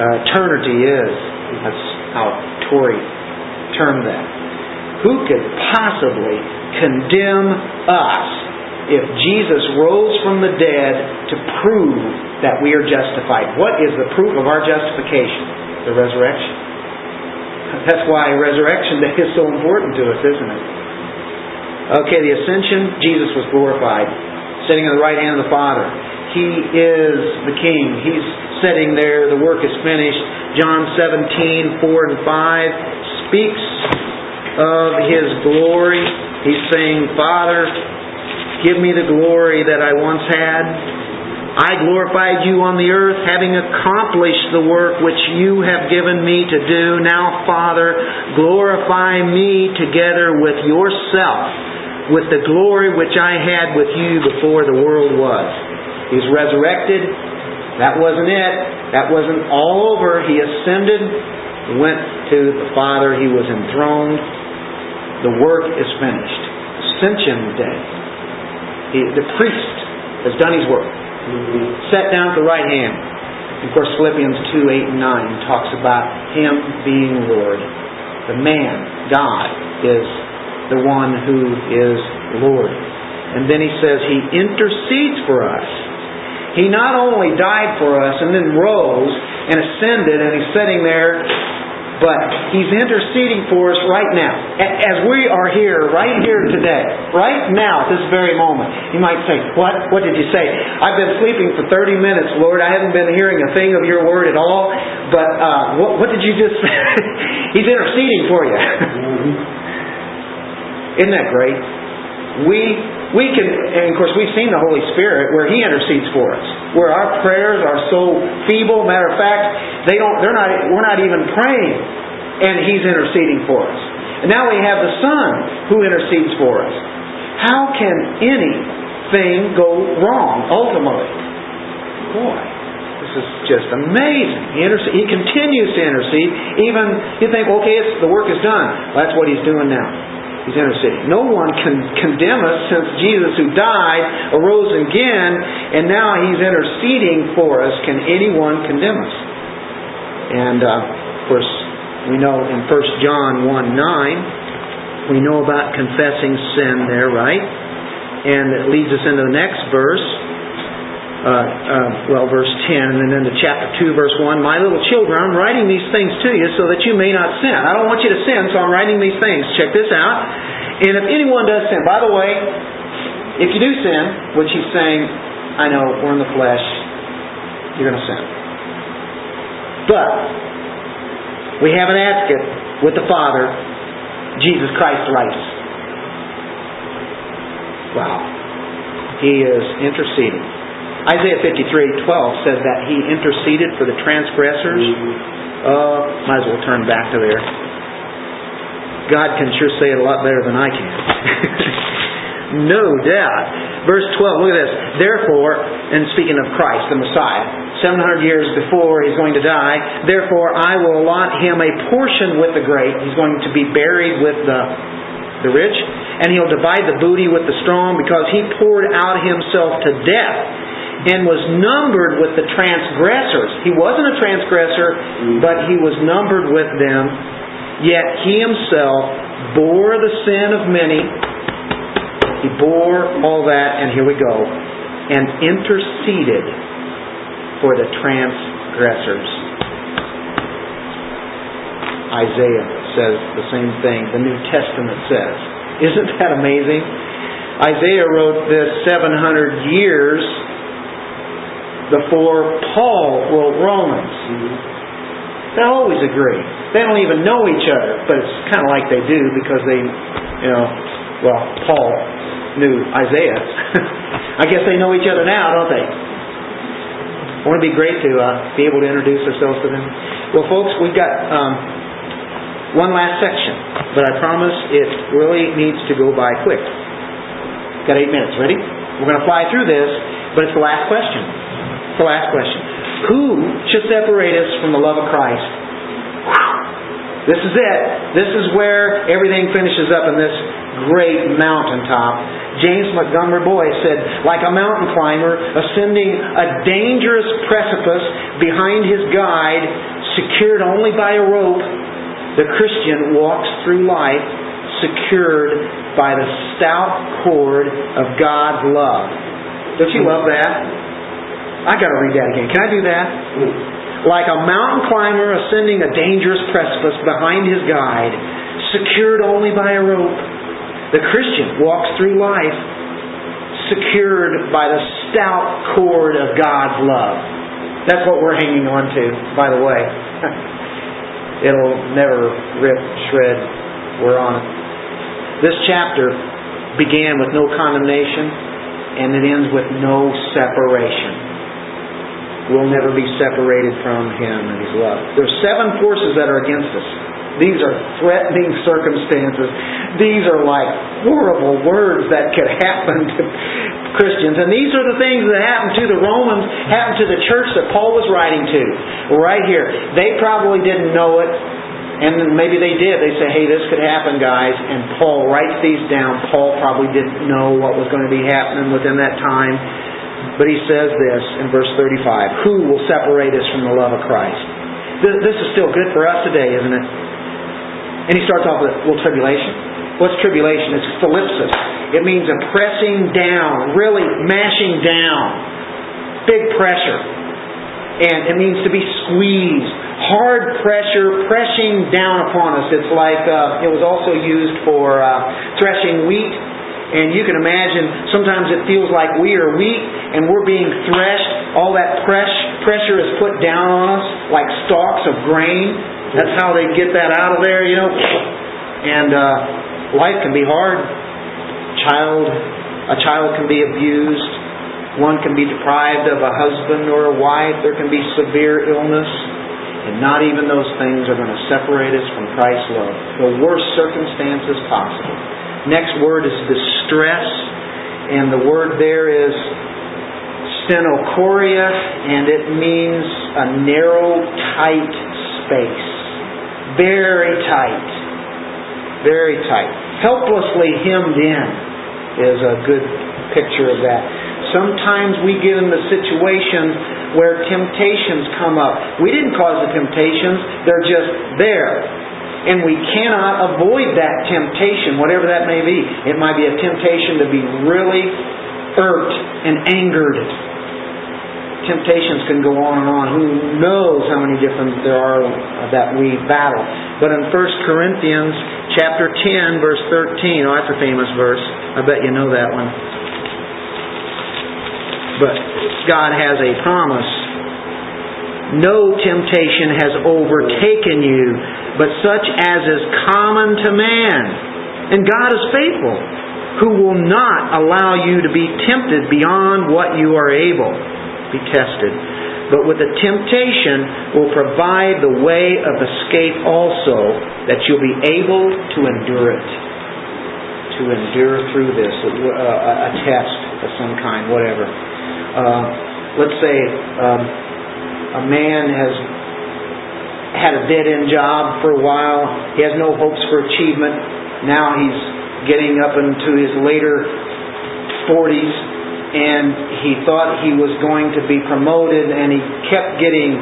uh, eternity is. That's how Torrey termed that. Who could possibly condemn us if Jesus rose from the dead to prove that we are justified? What is the proof of our justification? The resurrection. That's why Resurrection Day is so important to us, isn't it? Okay, the ascension, Jesus was glorified, sitting at the right hand of the Father. He is the King. He's sitting there. The work is finished. John 17, 4 and 5 speaks of His glory. He's saying, Father, give me the glory that I once had. I glorified you on the earth, having accomplished the work which you have given me to do. Now, Father, glorify me together with yourself with the glory which I had with you before the world was. He's resurrected. That wasn't it. That wasn't all over. He ascended, went to the Father. He was enthroned. The work is finished. Ascension day. He, the priest has done his work. He sat down at the right hand. And of course, Philippians 2 8 and 9 talks about Him being Lord. The man, God, is the one who is Lord. And then he says he intercedes for us. He not only died for us and then rose and ascended and he's sitting there, but he's interceding for us right now. As we are here, right here today, right now, at this very moment. You might say, What? What did you say? I've been sleeping for 30 minutes, Lord. I haven't been hearing a thing of your word at all. But uh, what, what did you just say? he's interceding for you. Isn't that great? We we can, and of course we've seen the Holy Spirit where He intercedes for us, where our prayers are so feeble. Matter of fact, they don't. They're not. We're not even praying, and He's interceding for us. And now we have the Son who intercedes for us. How can anything go wrong ultimately? Boy, this is just amazing. He, interce- he continues to intercede. Even you think, okay, the work is done. Well, that's what He's doing now. He's interceding. No one can condemn us since Jesus, who died, arose again, and now He's interceding for us. Can anyone condemn us? And uh, of course, We know in 1 John 1 9, we know about confessing sin there, right? And it leads us into the next verse. Uh, uh, well, verse 10, and then to chapter 2, verse 1. My little children, I'm writing these things to you so that you may not sin. I don't want you to sin, so I'm writing these things. Check this out. And if anyone does sin, by the way, if you do sin, which he's saying, I know, we're in the flesh, you're going to sin. But we have an advocate with the Father, Jesus Christ the righteous. Wow. He is interceding. Isaiah 53, 12 says that he interceded for the transgressors. Uh, might as well turn back to there. God can sure say it a lot better than I can. no doubt. Verse 12, look at this. Therefore, and speaking of Christ, the Messiah, 700 years before he's going to die, therefore I will allot him a portion with the great. He's going to be buried with the, the rich, and he'll divide the booty with the strong because he poured out himself to death and was numbered with the transgressors. He wasn't a transgressor, mm-hmm. but he was numbered with them. Yet he himself bore the sin of many. He bore all that, and here we go, and interceded for the transgressors. Isaiah says the same thing. The New Testament says. Isn't that amazing? Isaiah wrote this 700 years before Paul wrote Romans. They always agree. They don't even know each other, but it's kind of like they do because they, you know, well, Paul knew Isaiah. I guess they know each other now, don't they? Wouldn't it be great to uh, be able to introduce ourselves to them? Well, folks, we've got um, one last section, but I promise it really needs to go by quick. Got eight minutes. Ready? We're going to fly through this, but it's the last question. The last question. Who should separate us from the love of Christ? This is it. This is where everything finishes up in this great mountaintop. James Montgomery Boice said, like a mountain climber ascending a dangerous precipice behind his guide, secured only by a rope, the Christian walks through life secured by the stout cord of God's love. Don't you love that? I got to read that again. Can I do that? Like a mountain climber ascending a dangerous precipice behind his guide, secured only by a rope, the Christian walks through life secured by the stout cord of God's love. That's what we're hanging on to, by the way. It'll never rip, shred. We're on it. This chapter began with no condemnation and it ends with no separation. We'll never be separated from Him and His love. There's seven forces that are against us. These are threatening circumstances. These are like horrible words that could happen to Christians. And these are the things that happened to the Romans, happened to the church that Paul was writing to. Right here. They probably didn't know it. And maybe they did. They say, hey, this could happen, guys. And Paul writes these down. Paul probably didn't know what was going to be happening within that time. But he says this in verse 35 Who will separate us from the love of Christ? This is still good for us today, isn't it? And he starts off with, well, tribulation. What's tribulation? It's thlipsis. It means a pressing down, really mashing down. Big pressure. And it means to be squeezed. Hard pressure pressing down upon us. It's like, uh, it was also used for uh, threshing wheat and you can imagine sometimes it feels like we are weak and we're being threshed. All that pressure is put down on us like stalks of grain. That's how they get that out of there, you know. And uh, life can be hard. Child, a child can be abused. One can be deprived of a husband or a wife. There can be severe illness. And not even those things are going to separate us from Christ's love. The worst circumstances possible. Next word is distress, and the word there is stenochoria, and it means a narrow, tight space. Very tight. Very tight. Helplessly hemmed in is a good picture of that. Sometimes we get in the situation where temptations come up. We didn't cause the temptations, they're just there. And we cannot avoid that temptation, whatever that may be. It might be a temptation to be really irked and angered temptations can go on and on. Who knows how many different there are that we battle. But in 1 Corinthians chapter 10, verse 13, oh, that's a famous verse. I bet you know that one. But God has a promise. No temptation has overtaken you, but such as is common to man. And God is faithful, who will not allow you to be tempted beyond what you are able to be tested. But with the temptation will provide the way of escape also, that you'll be able to endure it. To endure through this, a, a test of some kind, whatever. Uh, let's say um, a man has had a dead end job for a while, he has no hopes for achievement. Now he's getting up into his later 40s and he thought he was going to be promoted and he kept getting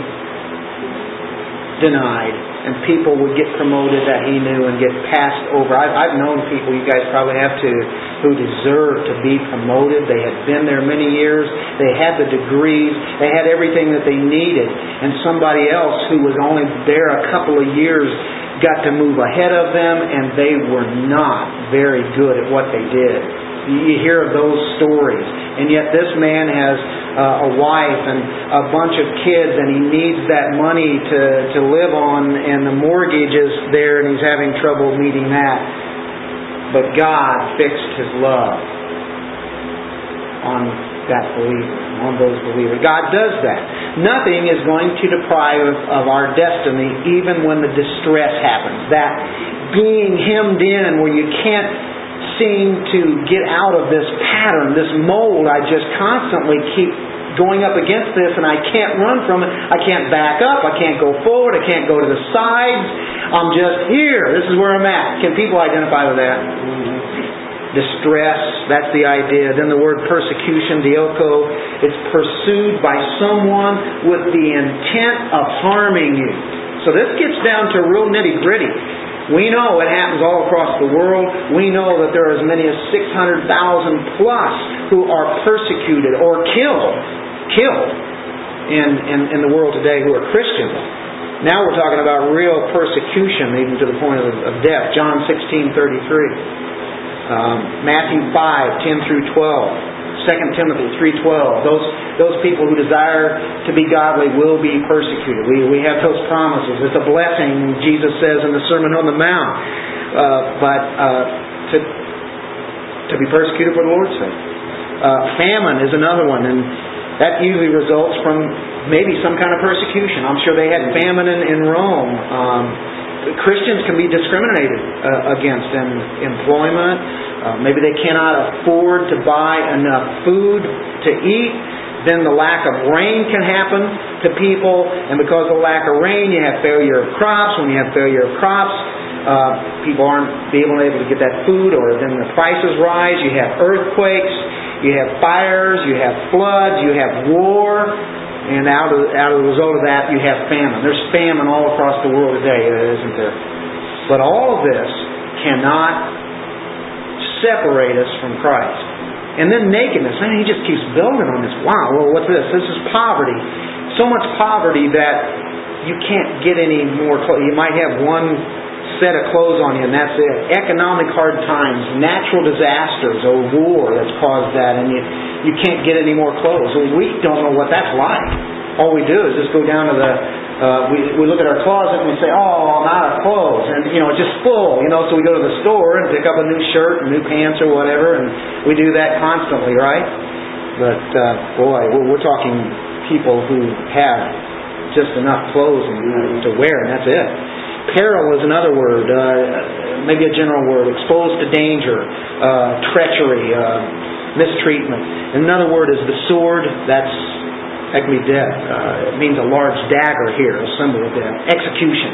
denied and people would get promoted that he knew and get passed over. I've, I've known people, you guys probably have too, who deserved to be promoted. They had been there many years. They had the degrees. They had everything that they needed. And somebody else who was only there a couple of years got to move ahead of them and they were not very good at what they did. You hear of those stories. And yet this man has uh, a wife and a bunch of kids and he needs that money to, to live on and the mortgage is there and he's having trouble meeting that. But God fixed his love on that believer, on those believers. God does that. Nothing is going to deprive of, of our destiny even when the distress happens. That being hemmed in where you can't seem to get out of this pattern, this mold. I just constantly keep going up against this and I can't run from it. I can't back up. I can't go forward. I can't go to the sides. I'm just here. This is where I'm at. Can people identify with that? Distress, that's the idea. Then the word persecution, dioko, it's pursued by someone with the intent of harming you. So this gets down to real nitty gritty. We know it happens all across the world. We know that there are as many as 600,000 plus who are persecuted or killed, killed in, in, in the world today who are Christians. Now we're talking about real persecution, even to the point of, of death. John 16, 33. Um, Matthew 5, 10 through 12. 2 Timothy 3.12. Those, those people who desire to be godly will be persecuted. We, we have those promises. It's a blessing, Jesus says in the Sermon on the Mount. Uh, but uh, to, to be persecuted for the Lord's sake. Uh, famine is another one, and that usually results from maybe some kind of persecution. I'm sure they had famine in, in Rome. Um, Christians can be discriminated uh, against in employment. Uh, maybe they cannot afford to buy enough food to eat. Then the lack of rain can happen to people, and because of the lack of rain, you have failure of crops. When you have failure of crops, uh, people aren't able able to get that food, or then the prices rise. You have earthquakes, you have fires, you have floods, you have war. And out of, out of the result of that, you have famine. There's famine all across the world today, isn't there? But all of this cannot separate us from Christ. And then nakedness. Man, he just keeps building on this. Wow, well, what's this? This is poverty. So much poverty that you can't get any more clothes. You might have one set of clothes on you and that's it. Economic hard times, natural disasters, or war that's caused that, and you, you can't get any more clothes. Well, we don't know what that's like. All we do is just go down to the, uh, we, we look at our closet and we say, oh, I'm out of clothes. And, you know, it's just full, you know, so we go to the store and pick up a new shirt and new pants or whatever, and we do that constantly, right? But, uh, boy, we're, we're talking people who have just enough clothes to wear, and that's it. Peril is another word, uh, maybe a general word. Exposed to danger, uh, treachery, uh, mistreatment. another word is the sword. That's that death. Uh, it means a large dagger here, a symbol of death. Execution.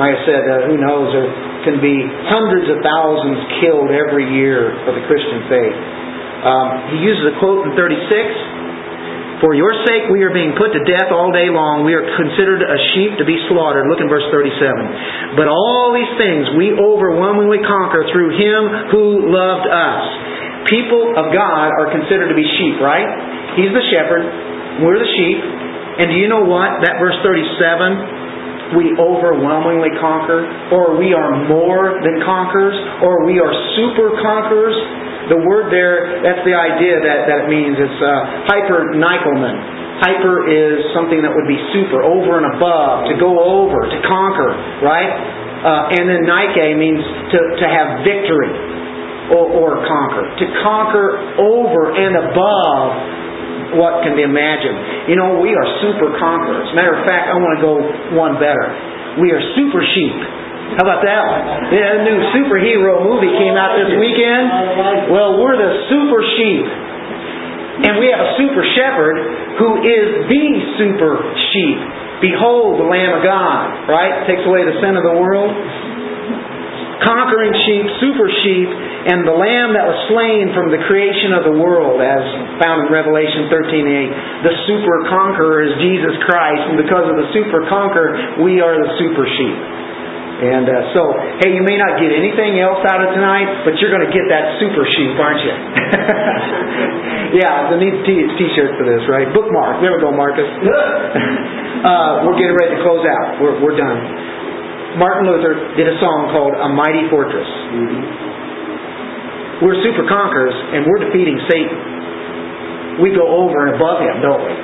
Like I said, uh, who knows? There can be hundreds of thousands killed every year for the Christian faith. Um, he uses a quote in 36 For your sake we are being put to death all day long. We are considered a sheep to be slaughtered. Look in verse 37. But all these things we overwhelmingly conquer through Him who loved us. People of God are considered to be sheep, right? He's the shepherd. We're the sheep. And do you know what? That verse 37, we overwhelmingly conquer, or we are more than conquerors, or we are super conquerors. The word there, that's the idea that, that it means. It's uh, hyper Hyper is something that would be super, over and above, to go over, to conquer, right? Uh, and then Nike means to, to have victory or, or conquer. To conquer over and above what can be imagined. You know, we are super conquerors. Matter of fact, I want to go one better. We are super sheep. How about that one? Yeah, a new superhero movie came out this weekend. Well, we're the super sheep. And we have a super shepherd who is the super sheep. Behold the Lamb of God, right? Takes away the sin of the world. Conquering sheep, super sheep, and the Lamb that was slain from the creation of the world, as found in Revelation 13:8. The super conqueror is Jesus Christ, and because of the super conqueror, we are the super sheep. And uh, so, hey, you may not get anything else out of tonight, but you're going to get that super sheep, aren't you? yeah, the need t- t-shirt for this, right? Bookmark. There we go, Marcus. uh, we're getting ready to close out. We're, we're done. Martin Luther did a song called "A Mighty Fortress." Mm-hmm. We're super conquerors, and we're defeating Satan. We go over and above him, don't we?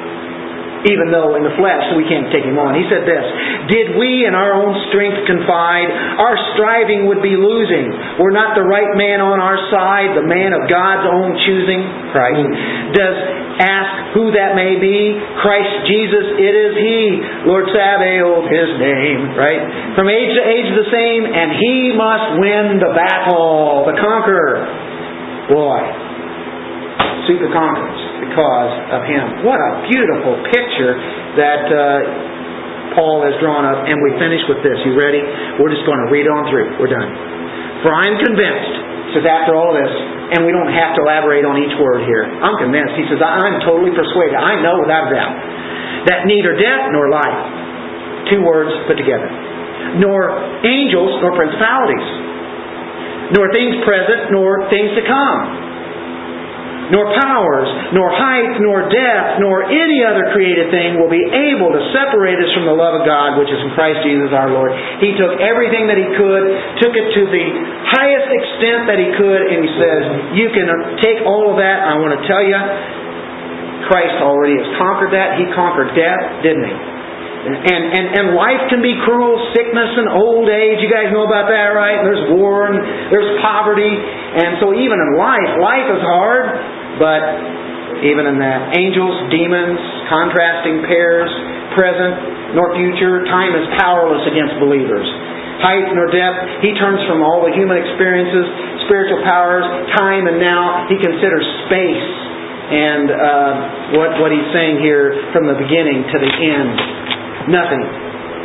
Even though in the flesh we can't take him on. He said this Did we in our own strength confide, our striving would be losing. We're not the right man on our side, the man of God's own choosing, Christ. Does ask who that may be? Christ Jesus, it is He. Lord Sabaoth, His name, right? From age to age the same, and He must win the battle, the conqueror. Boy, super conquerors because of him. What a beautiful picture that uh, Paul has drawn up, and we finish with this. You ready? We're just going to read on through. We're done. For I am convinced, says after all this, and we don't have to elaborate on each word here. I'm convinced. He says, I'm totally persuaded. I know without a doubt that neither death nor life, two words put together, nor angels nor principalities, nor things present nor things to come nor powers, nor height, nor depth, nor any other created thing will be able to separate us from the love of God which is in Christ Jesus our Lord. He took everything that he could, took it to the highest extent that he could, and he says, You can take all of that. I want to tell you, Christ already has conquered that. He conquered death, didn't he? And, and, and life can be cruel, sickness and old age. You guys know about that, right? There's war and there's poverty. And so even in life, life is hard, but even in that, angels, demons, contrasting pairs, present nor future, time is powerless against believers. Height nor depth, he turns from all the human experiences, spiritual powers, time and now. He considers space and uh, what, what he's saying here from the beginning to the end. Nothing.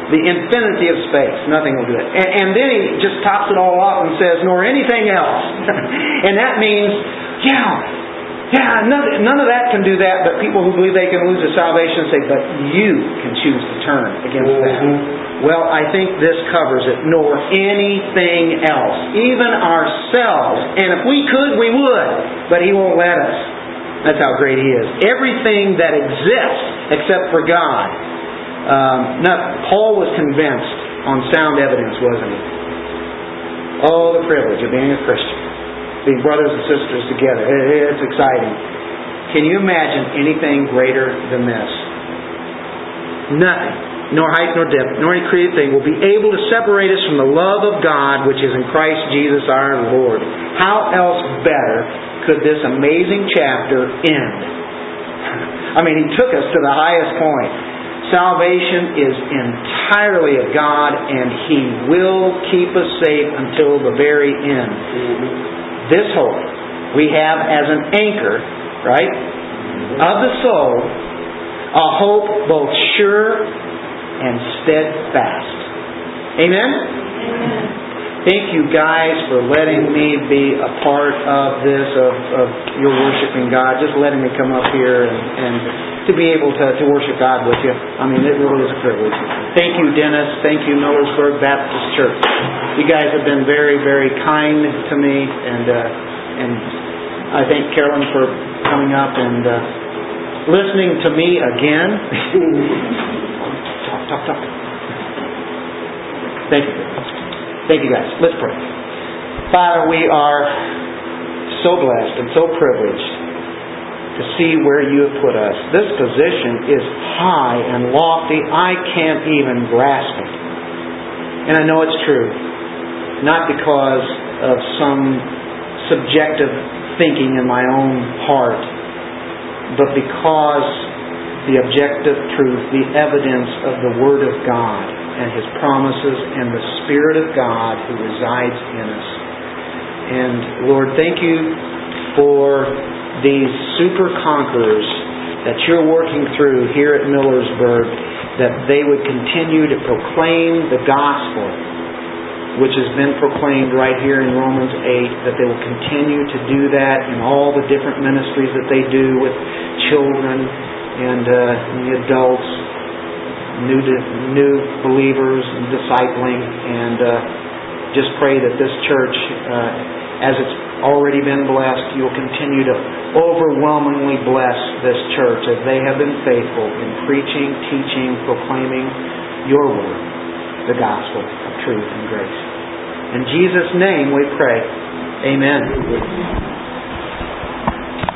The infinity of space. Nothing will do it. And, and then he just tops it all off and says, nor anything else. and that means, yeah, yeah, none, none of that can do that, but people who believe they can lose their salvation say, but you can choose to turn against mm-hmm. that. Well, I think this covers it, nor anything else, even ourselves. And if we could, we would, but He won't let us. That's how great He is. Everything that exists except for God um, not, Paul was convinced on sound evidence, wasn't he? Oh, the privilege of being a Christian, being brothers and sisters together. It's exciting. Can you imagine anything greater than this? Nothing, nor height nor depth, nor any created thing will be able to separate us from the love of God which is in Christ Jesus our Lord. How else better could this amazing chapter end? I mean, he took us to the highest point. Salvation is entirely of God, and He will keep us safe until the very end. This hope we have as an anchor, right, of the soul, a hope both sure and steadfast. Amen? Thank you guys for letting me be a part of this, of, of your worshiping God, just letting me come up here and, and to be able to, to worship God with you. I mean, it really is a privilege. Thank you, Dennis. Thank you, Millersburg Baptist Church. You guys have been very, very kind to me, and uh, and I thank Carolyn for coming up and uh, listening to me again. talk, talk, talk. Thank you. Thank you, guys. Let's pray. Father, we are so blessed and so privileged to see where you have put us. This position is high and lofty. I can't even grasp it. And I know it's true. Not because of some subjective thinking in my own heart, but because the objective truth, the evidence of the Word of God and His promises and the Spirit of God who resides in us. And Lord, thank you for these super conquerors that you're working through here at Millersburg, that they would continue to proclaim the gospel, which has been proclaimed right here in Romans 8, that they will continue to do that in all the different ministries that they do with children and, uh, the adults, new new believers and discipling, and uh, just pray that this church, uh, as it's already been blessed, you'll continue to overwhelmingly bless this church as they have been faithful in preaching, teaching, proclaiming your word, the gospel of truth and grace. In Jesus' name we pray. Amen.